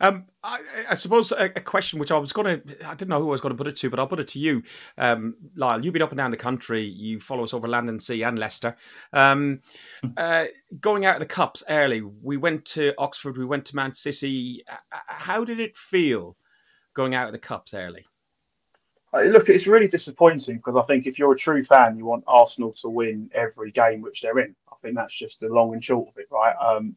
Um, I, I, suppose a, a, question which I was going to, I didn't know who I was going to put it to, but I'll put it to you, um, Lyle. You've been up and down the country. You follow us over land and sea and Leicester. Um, hmm. uh, going out of the cups early, we went to Oxford, we went to Man City. How did it feel going out of the cups early? Uh, look, it's really disappointing because I think if you're a true fan, you want Arsenal to win every game which they're in. I think that's just the long and short of it, right? Um,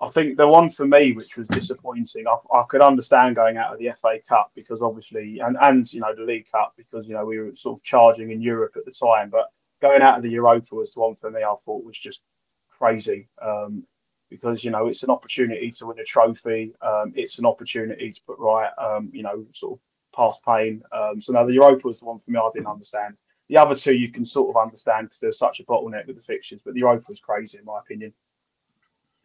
I think the one for me, which was disappointing, I, I, could understand going out of the FA Cup because obviously, and and you know the League Cup because you know we were sort of charging in Europe at the time, but going out of the Europa was the one for me. I thought was just crazy um, because you know it's an opportunity to win a trophy, um, it's an opportunity to put right, um, you know, sort of past pain. Um, so now the Europa was the one for me. I didn't understand. The other two you can sort of understand because there's such a bottleneck with the fixtures, but the Europa was crazy in my opinion.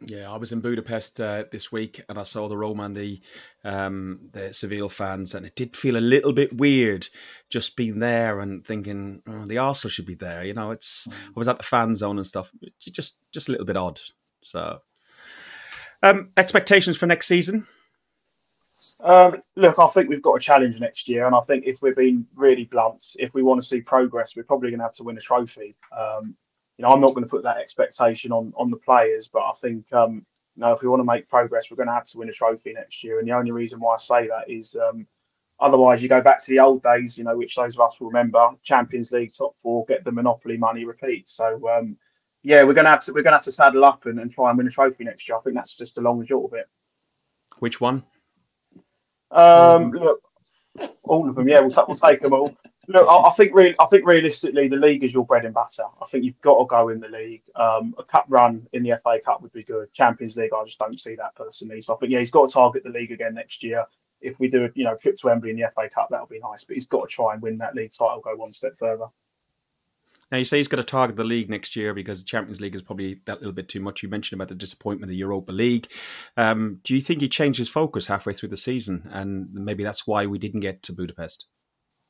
Yeah, I was in Budapest uh, this week and I saw the Roma and the um, the Seville fans, and it did feel a little bit weird just being there and thinking oh, the Arsenal should be there. You know, it's mm. I was at the fan zone and stuff. Just just a little bit odd. So, um, expectations for next season. Um, look, I think we've got a challenge next year, and I think if we're being really blunt, if we want to see progress, we're probably going to have to win a trophy. Um, you know, I'm not going to put that expectation on on the players, but I think um, you know, if we want to make progress, we're going to have to win a trophy next year. And the only reason why I say that is um, otherwise you go back to the old days, you know, which those of us will remember: Champions League, top four, get the monopoly money, repeat. So um, yeah, we're going to have to we're going to have to saddle up and, and try and win a trophy next year. I think that's just the long and short of it. Which one? Um, look, all of them. Yeah, we'll, ta- we'll take them all. Look, I, I think really, I think realistically, the league is your bread and butter. I think you've got to go in the league. Um, a cup run in the FA Cup would be good. Champions League, I just don't see that personally. So think yeah, he's got to target the league again next year. If we do you know trip to Wembley in the FA Cup, that'll be nice. But he's got to try and win that league title, go one step further. Now you say he's got to target the league next year because the Champions League is probably that little bit too much. You mentioned about the disappointment of the Europa League. Um, do you think he changed his focus halfway through the season, and maybe that's why we didn't get to Budapest?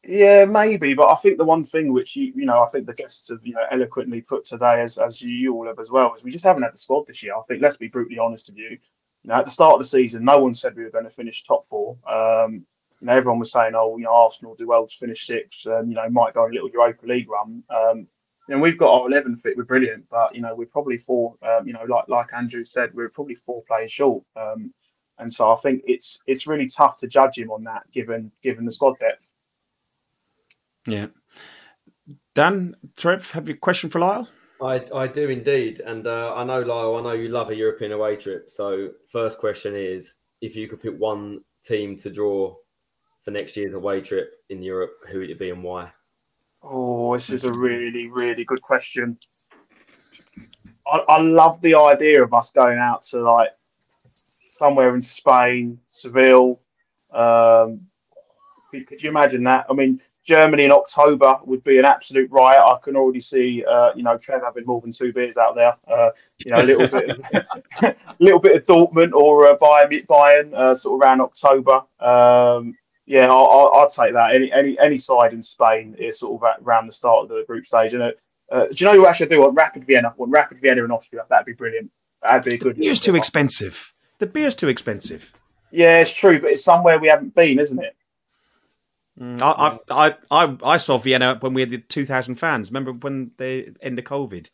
Yeah, maybe, but I think the one thing which you you know I think the guests have you know eloquently put today, as as you, all have as well, is we just haven't had the squad this year. I think let's be brutally honest with you. You know, at the start of the season, no one said we were going to finish top four. Um, you know, everyone was saying, "Oh, you know, Arsenal do well to finish sixth, and you know, might go on a little Europa League run." Um, and we've got our eleven fit, we're brilliant, but you know, we're probably four. Um, you know, like like Andrew said, we're probably four players short. Um, and so I think it's it's really tough to judge him on that, given given the squad depth. Yeah. Dan, Trev, have you a question for Lyle? I, I do indeed. And uh, I know, Lyle, I know you love a European away trip. So, first question is if you could pick one team to draw for next year's away trip in Europe, who would it be and why? Oh, this is a really, really good question. I, I love the idea of us going out to like somewhere in Spain, Seville. Um, could, could you imagine that? I mean, Germany in October would be an absolute riot. I can already see, uh, you know, Trev having more than two beers out there. Uh, you know, a little bit, a little bit of Dortmund or uh, Bayern, Bayern uh, sort of around October. Um, yeah, I'll, I'll, I'll take that. Any any any side in Spain is sort of around the start of the group stage. And uh, do you know who actually I do want? Rapid Vienna. Want Rapid Vienna in Austria? That'd be brilliant. That'd be a good. The beer's too expensive. The beer's too expensive. Yeah, it's true, but it's somewhere we haven't been, isn't it? Mm, I, I, I, I saw Vienna when we had the 2,000 fans. Remember when they end of COVID?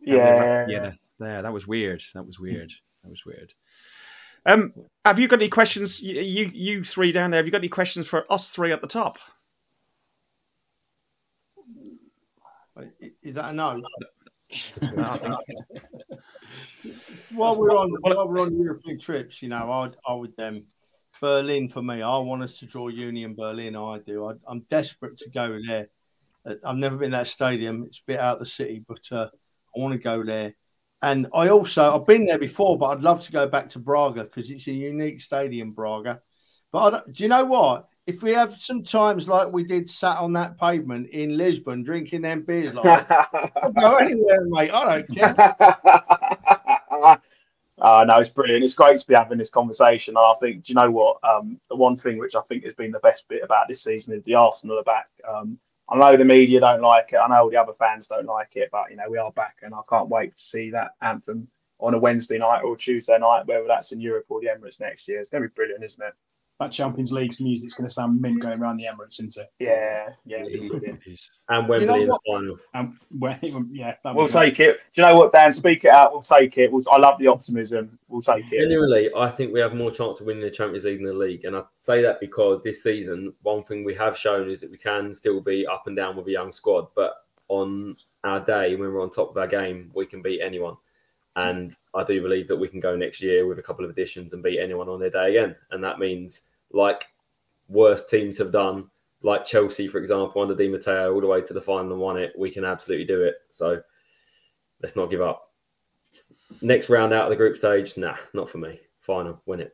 Yeah. Yeah. There, that was weird. That was weird. That was weird. Um, have you got any questions? You, you, you three down there. Have you got any questions for us three at the top? Is that a no? while we're on while we're on European trips, you know, I I would um Berlin for me. I want us to draw Union Berlin. I do. I, am desperate to go there. Uh, I've never been to that stadium. It's a bit out of the city, but uh, I want to go there. And I also I've been there before, but I'd love to go back to Braga because it's a unique stadium, Braga. But do you know what? If we have some times like we did, sat on that pavement in Lisbon drinking them beers, like I'll go anywhere, mate. I don't care. Uh, no, it's brilliant. It's great to be having this conversation. I think, do you know what? Um, the one thing which I think has been the best bit about this season is the Arsenal are back. Um, I know the media don't like it. I know all the other fans don't like it, but you know we are back, and I can't wait to see that anthem on a Wednesday night or Tuesday night, whether that's in Europe or the Emirates next year. It's going to be brilliant, isn't it? That Champions League's music's going to sound mint going around the Emirates, isn't it? Yeah, yeah. and Wembley You know in the final. Um, well, yeah, We'll take it. Do you know what, Dan? Speak it out. We'll take it. We'll, I love the optimism. We'll take it. Genuinely, I think we have more chance of winning the Champions League than the league, and I say that because this season, one thing we have shown is that we can still be up and down with a young squad, but on our day when we're on top of our game, we can beat anyone. And I do believe that we can go next year with a couple of additions and beat anyone on their day again. And that means, like worse teams have done, like Chelsea, for example, under Di Matteo, all the way to the final and won it, we can absolutely do it. So let's not give up. Next round out of the group stage, nah, not for me. Final, win it.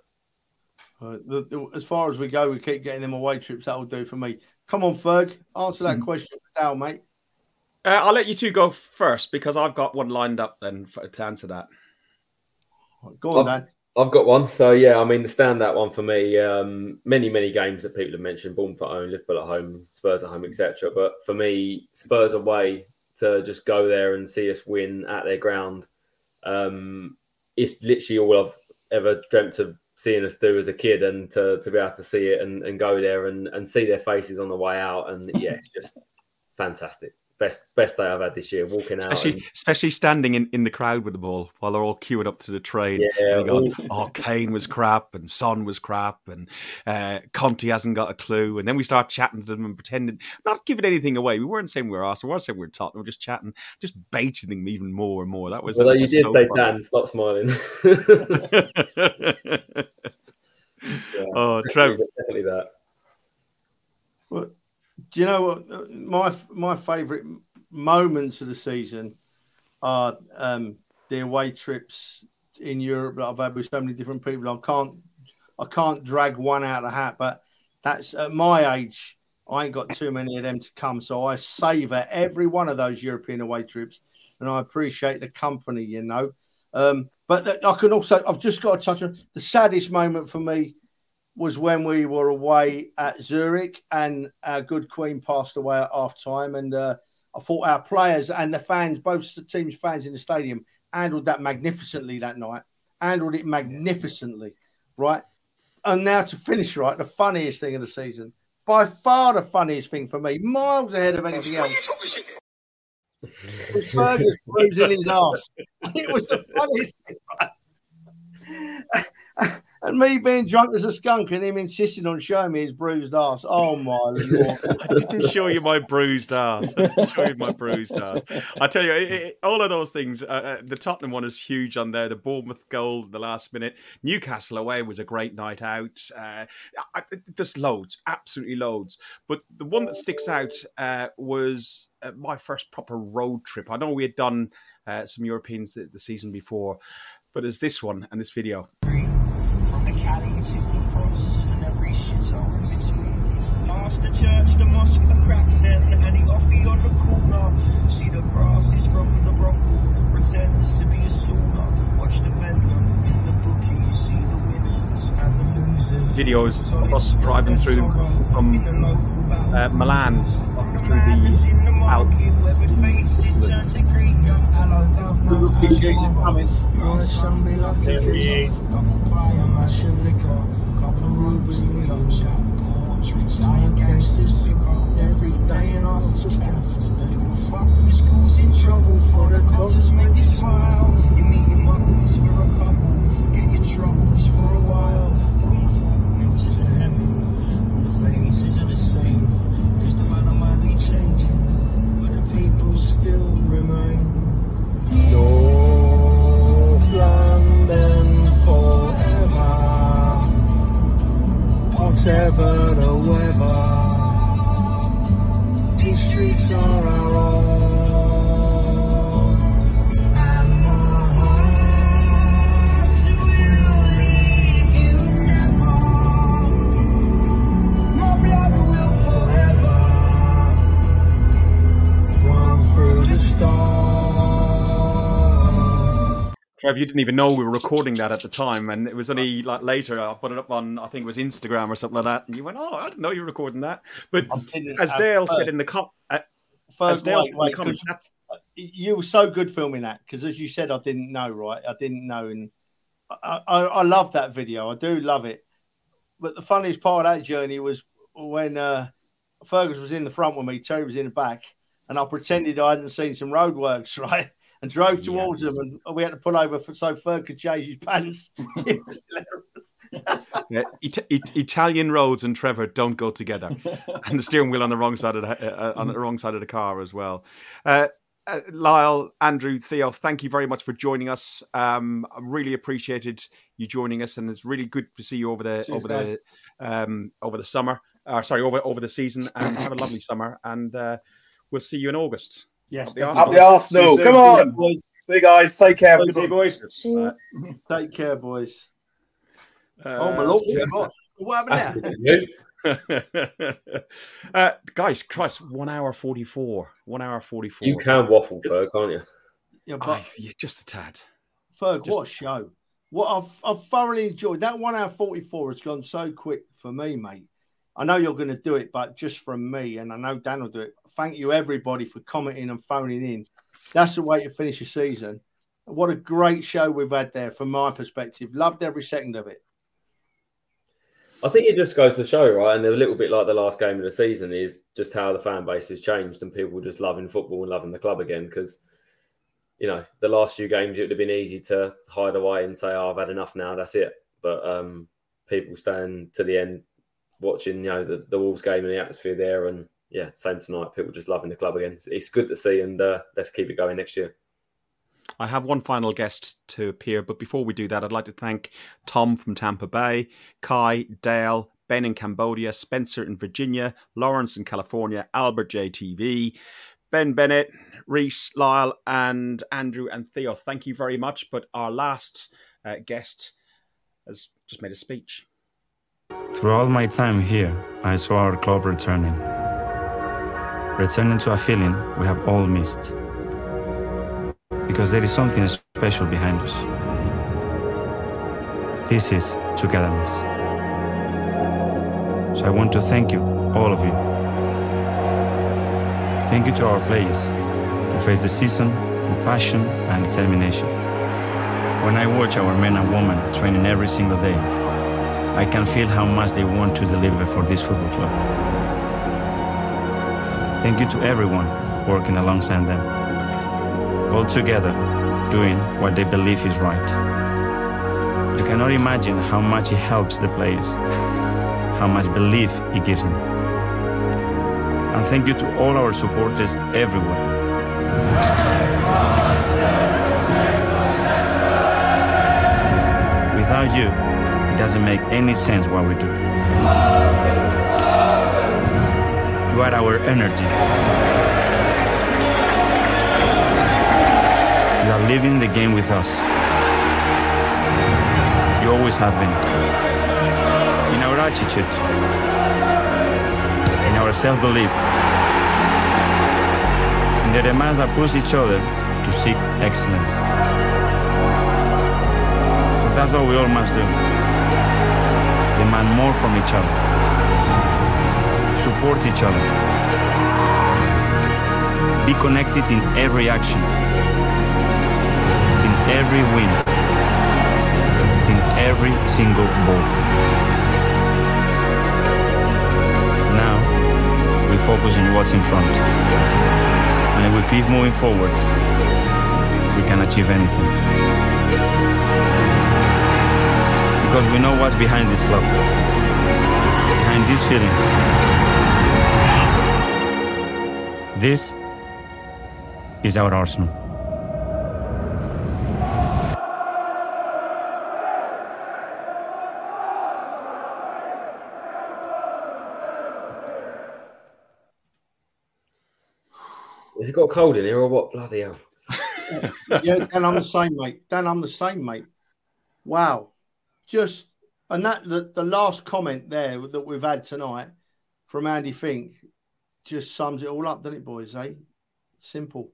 Uh, the, the, as far as we go, we keep getting them away trips. That will do for me. Come on, Ferg, answer that question for Dal, mate. Uh, I'll let you two go first because I've got one lined up then for, to answer that. Go on, I've, Dan. I've got one. So yeah, I mean the standout one for me. Um, many many games that people have mentioned: Bournemouth at home, Liverpool at home, Spurs at home, etc. But for me, Spurs away to just go there and see us win at their ground. Um, it's literally all I've ever dreamt of seeing us do as a kid, and to, to be able to see it and, and go there and, and see their faces on the way out, and yeah, it's just fantastic, best best day I've had this year. Walking especially, out, and, especially standing in, in the crowd with the ball while they're all queuing up to the train. Yeah, and going, oh, Kane was crap, and Son was crap, and uh, Conte hasn't got a clue. And then we start chatting to them and pretending, not giving anything away. We weren't saying we were Arsenal, we weren't saying we were Tottenham. We were just chatting, just baiting them even more and more. That was. Although that you was did so say, fun. Dan, stop smiling. Yeah, oh, Trev. definitely that. Well, do you know what my my favourite moments of the season are um, the away trips in Europe that I've had with so many different people. I can't I can't drag one out of the hat, but that's at my age. I ain't got too many of them to come, so I savour every one of those European away trips, and I appreciate the company. You know, um, but I can also I've just got to touch on the saddest moment for me was when we were away at Zurich and our good Queen passed away at half time. And uh, I thought our players and the fans, both the teams' fans in the stadium, handled that magnificently that night, handled it magnificently, right? And now to finish, right, the funniest thing of the season, by far the funniest thing for me, miles ahead of anything else. was Fergus bruising his ass. It was the funniest thing. Right? and me being drunk as a skunk and him insisting on showing me his bruised ass. Oh my lord! I didn't show you my bruised ass. I didn't show you my bruised ass. I tell you, it, it, all of those things. Uh, uh, the Tottenham one is huge on there. The Bournemouth goal, the last minute. Newcastle away was a great night out. Uh, I, there's loads, absolutely loads. But the one that sticks out uh, was uh, my first proper road trip. I know we had done uh, some Europeans the, the season before, but it's this one and this video. From the Cally to the cross and every shithole in between. Past the church, the mosque, the crack den, and the offie on the corner. See the brasses from the brothel pretends to be a sauna. Watch the bedlam in the Videos of us driving through from uh, Milan through the Alps. Where with faces turn to greet you. Hello, governor. Your son troubles for a while. From the footman to the heavy. All the faces are the same. Cause the man might be changing. But the people still remain. North London forever. Whatever the weather, these streets are our own. The storm. Trev, you didn't even know we were recording that at the time, and it was only like later I put it up on I think it was Instagram or something like that, and you went, "Oh, I didn't know you were recording that." But as Dale said in the com- uh, as Dale said in the comments, that's you were so good filming that because, as you said, I didn't know. Right, I didn't know, and I, I, I love that video. I do love it. But the funniest part of that journey was when uh, Fergus was in the front with me, Terry was in the back, and I pretended I hadn't seen some roadworks, right? And drove towards them, and we had to pull over for, so Ferg could change his pants. it was hilarious. Yeah, It- It- Italian roads and Trevor don't go together, and the steering wheel on the wrong side of the uh, on the wrong side of the car as well. Uh, uh, Lyle, Andrew, Theo, thank you very much for joining us. Um, I really appreciated you joining us, and it's really good to see you over the Cheers, over guys. the um, over the summer. Uh, sorry, over over the season, and have a lovely summer. And uh, we'll see you in August. Yes, Up the definitely. Up the Arsenal. Come on. See you guys. Take care. Have a good See you, boys. See you. Take care, boys. Uh, oh my lord! what- What happened there? uh, guys, Christ, one hour forty-four. One hour forty-four. You can waffle, Ferg, can't you? Yeah, Ah, but yeah, just a tad. Ferg, Just- what a show! What I've, I've thoroughly enjoyed that one hour forty four has gone so quick for me, mate. I know you're going to do it, but just from me, and I know Dan will do it. Thank you, everybody, for commenting and phoning in. That's the way to finish a season. What a great show we've had there, from my perspective. Loved every second of it. I think it just goes to show, right? And a little bit like the last game of the season is just how the fan base has changed and people just loving football and loving the club again. Because, you know, the last few games, it would have been easy to hide away and say, oh, I've had enough now, that's it. But um, people stand to the end watching, you know, the, the Wolves game and the atmosphere there. And yeah, same tonight. People just loving the club again. It's, it's good to see and uh, let's keep it going next year. I have one final guest to appear, but before we do that, I'd like to thank Tom from Tampa Bay, Kai, Dale, Ben in Cambodia, Spencer in Virginia, Lawrence in California, Albert JTV, Ben Bennett, Reiss, Lyle, and Andrew and Theo. Thank you very much. But our last uh, guest has just made a speech. Throughout my time here, I saw our club returning. Returning to a feeling we have all missed because there is something special behind us. This is togetherness. So I want to thank you, all of you. Thank you to our players who face the season with passion and determination. When I watch our men and women training every single day, I can feel how much they want to deliver for this football club. Thank you to everyone working alongside them all together doing what they believe is right. You cannot imagine how much it helps the players, how much belief it gives them. And thank you to all our supporters everywhere. Without you, doesn't make any sense what we do. You are our energy. You are living the game with us. You always have been. In our attitude, in our self belief, in the demands that push each other to seek excellence. So that's what we all must do demand more from each other, support each other, be connected in every action in every win, in every single ball. Now, we focus on what's in front. And if we keep moving forward, we can achieve anything. Because we know what's behind this club, behind this feeling. This is our Arsenal. Has it got cold in here or what? Bloody hell. yeah, Dan, I'm the same, mate. Dan, I'm the same, mate. Wow. Just, and that, the, the last comment there that we've had tonight from Andy Fink just sums it all up, doesn't it, boys? Eh? Simple.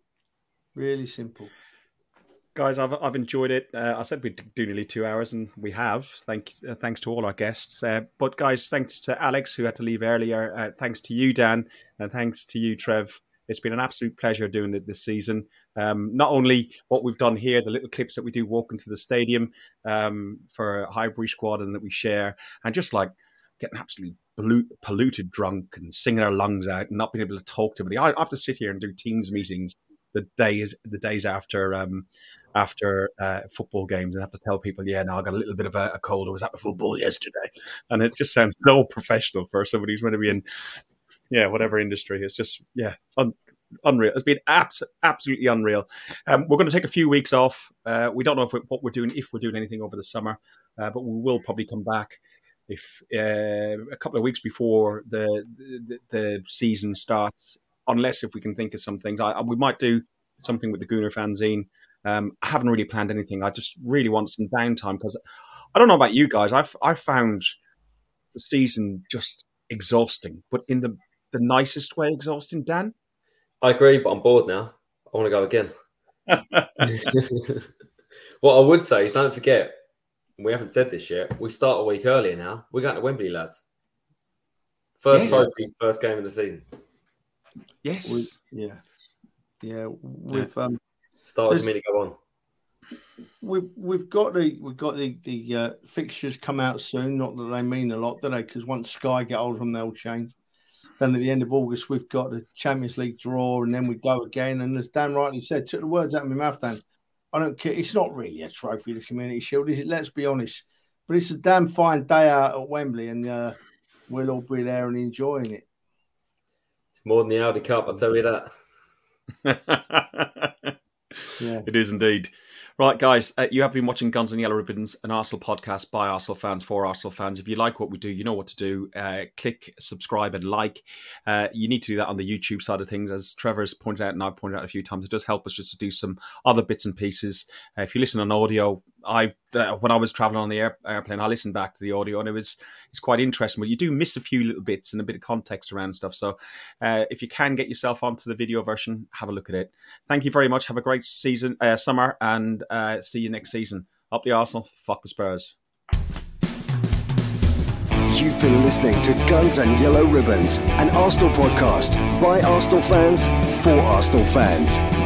Really simple. Guys, I've, I've enjoyed it. Uh, I said we'd do nearly two hours, and we have. Thank, uh, thanks to all our guests. Uh, but guys, thanks to Alex who had to leave earlier. Uh, thanks to you, Dan, and thanks to you, Trev. It's been an absolute pleasure doing it this season. Um, not only what we've done here, the little clips that we do walking to the stadium um, for Highbury squad and that we share, and just like getting absolutely polluted drunk and singing our lungs out and not being able to talk to anybody. I have to sit here and do teams meetings the days the days after um, after uh, football games and have to tell people, yeah, now I got a little bit of a, a cold. I was at the football yesterday, and it just sounds so professional for somebody who's going to be in yeah, whatever industry. It's just yeah, un- unreal. It's been abs- absolutely unreal. Um, we're going to take a few weeks off. Uh, we don't know if we, what we're doing, if we're doing anything over the summer, uh, but we will probably come back if uh, a couple of weeks before the, the, the season starts. Unless if we can think of some things, I, we might do something with the Gooner fanzine. Um, I haven't really planned anything. I just really want some downtime because I don't know about you guys. I've I found the season just exhausting, but in the the nicest way exhausting, Dan? I agree, but I'm bored now. I want to go again. what I would say is don't forget, we haven't said this yet, we start a week earlier now. We're going to Wembley, lads. First yes. trophy, first game of the season. Yes. We, yeah. Yeah. With yeah. um start with me to go on. we've we've got the we've got the the uh, fixtures come out soon. Not that they mean a lot, do they? Because once Sky get hold of them, they'll change. Then at the end of August, we've got the Champions League draw, and then we go again. And as Dan rightly said, took the words out of my mouth. Dan, I don't care. It's not really a trophy, the Community Shield, is it? Let's be honest. But it's a damn fine day out at Wembley, and uh, we'll all be there and enjoying it. It's more than the Audi Cup, I'll tell you that. Yeah. It is indeed. Right, guys, uh, you have been watching Guns and Yellow Ribbons, an Arsenal podcast by Arsenal fans for Arsenal fans. If you like what we do, you know what to do. Uh, click subscribe and like. Uh, you need to do that on the YouTube side of things, as Trevor has pointed out and I've pointed out a few times. It does help us just to do some other bits and pieces. Uh, if you listen on audio, I uh, when I was traveling on the air, airplane, I listened back to the audio and it was it's quite interesting. But you do miss a few little bits and a bit of context around stuff. So uh, if you can get yourself onto the video version, have a look at it. Thank you very much. Have a great season, uh, summer, and uh, see you next season. Up the Arsenal, fuck the Spurs. You've been listening to Guns and Yellow Ribbons, an Arsenal podcast by Arsenal fans for Arsenal fans.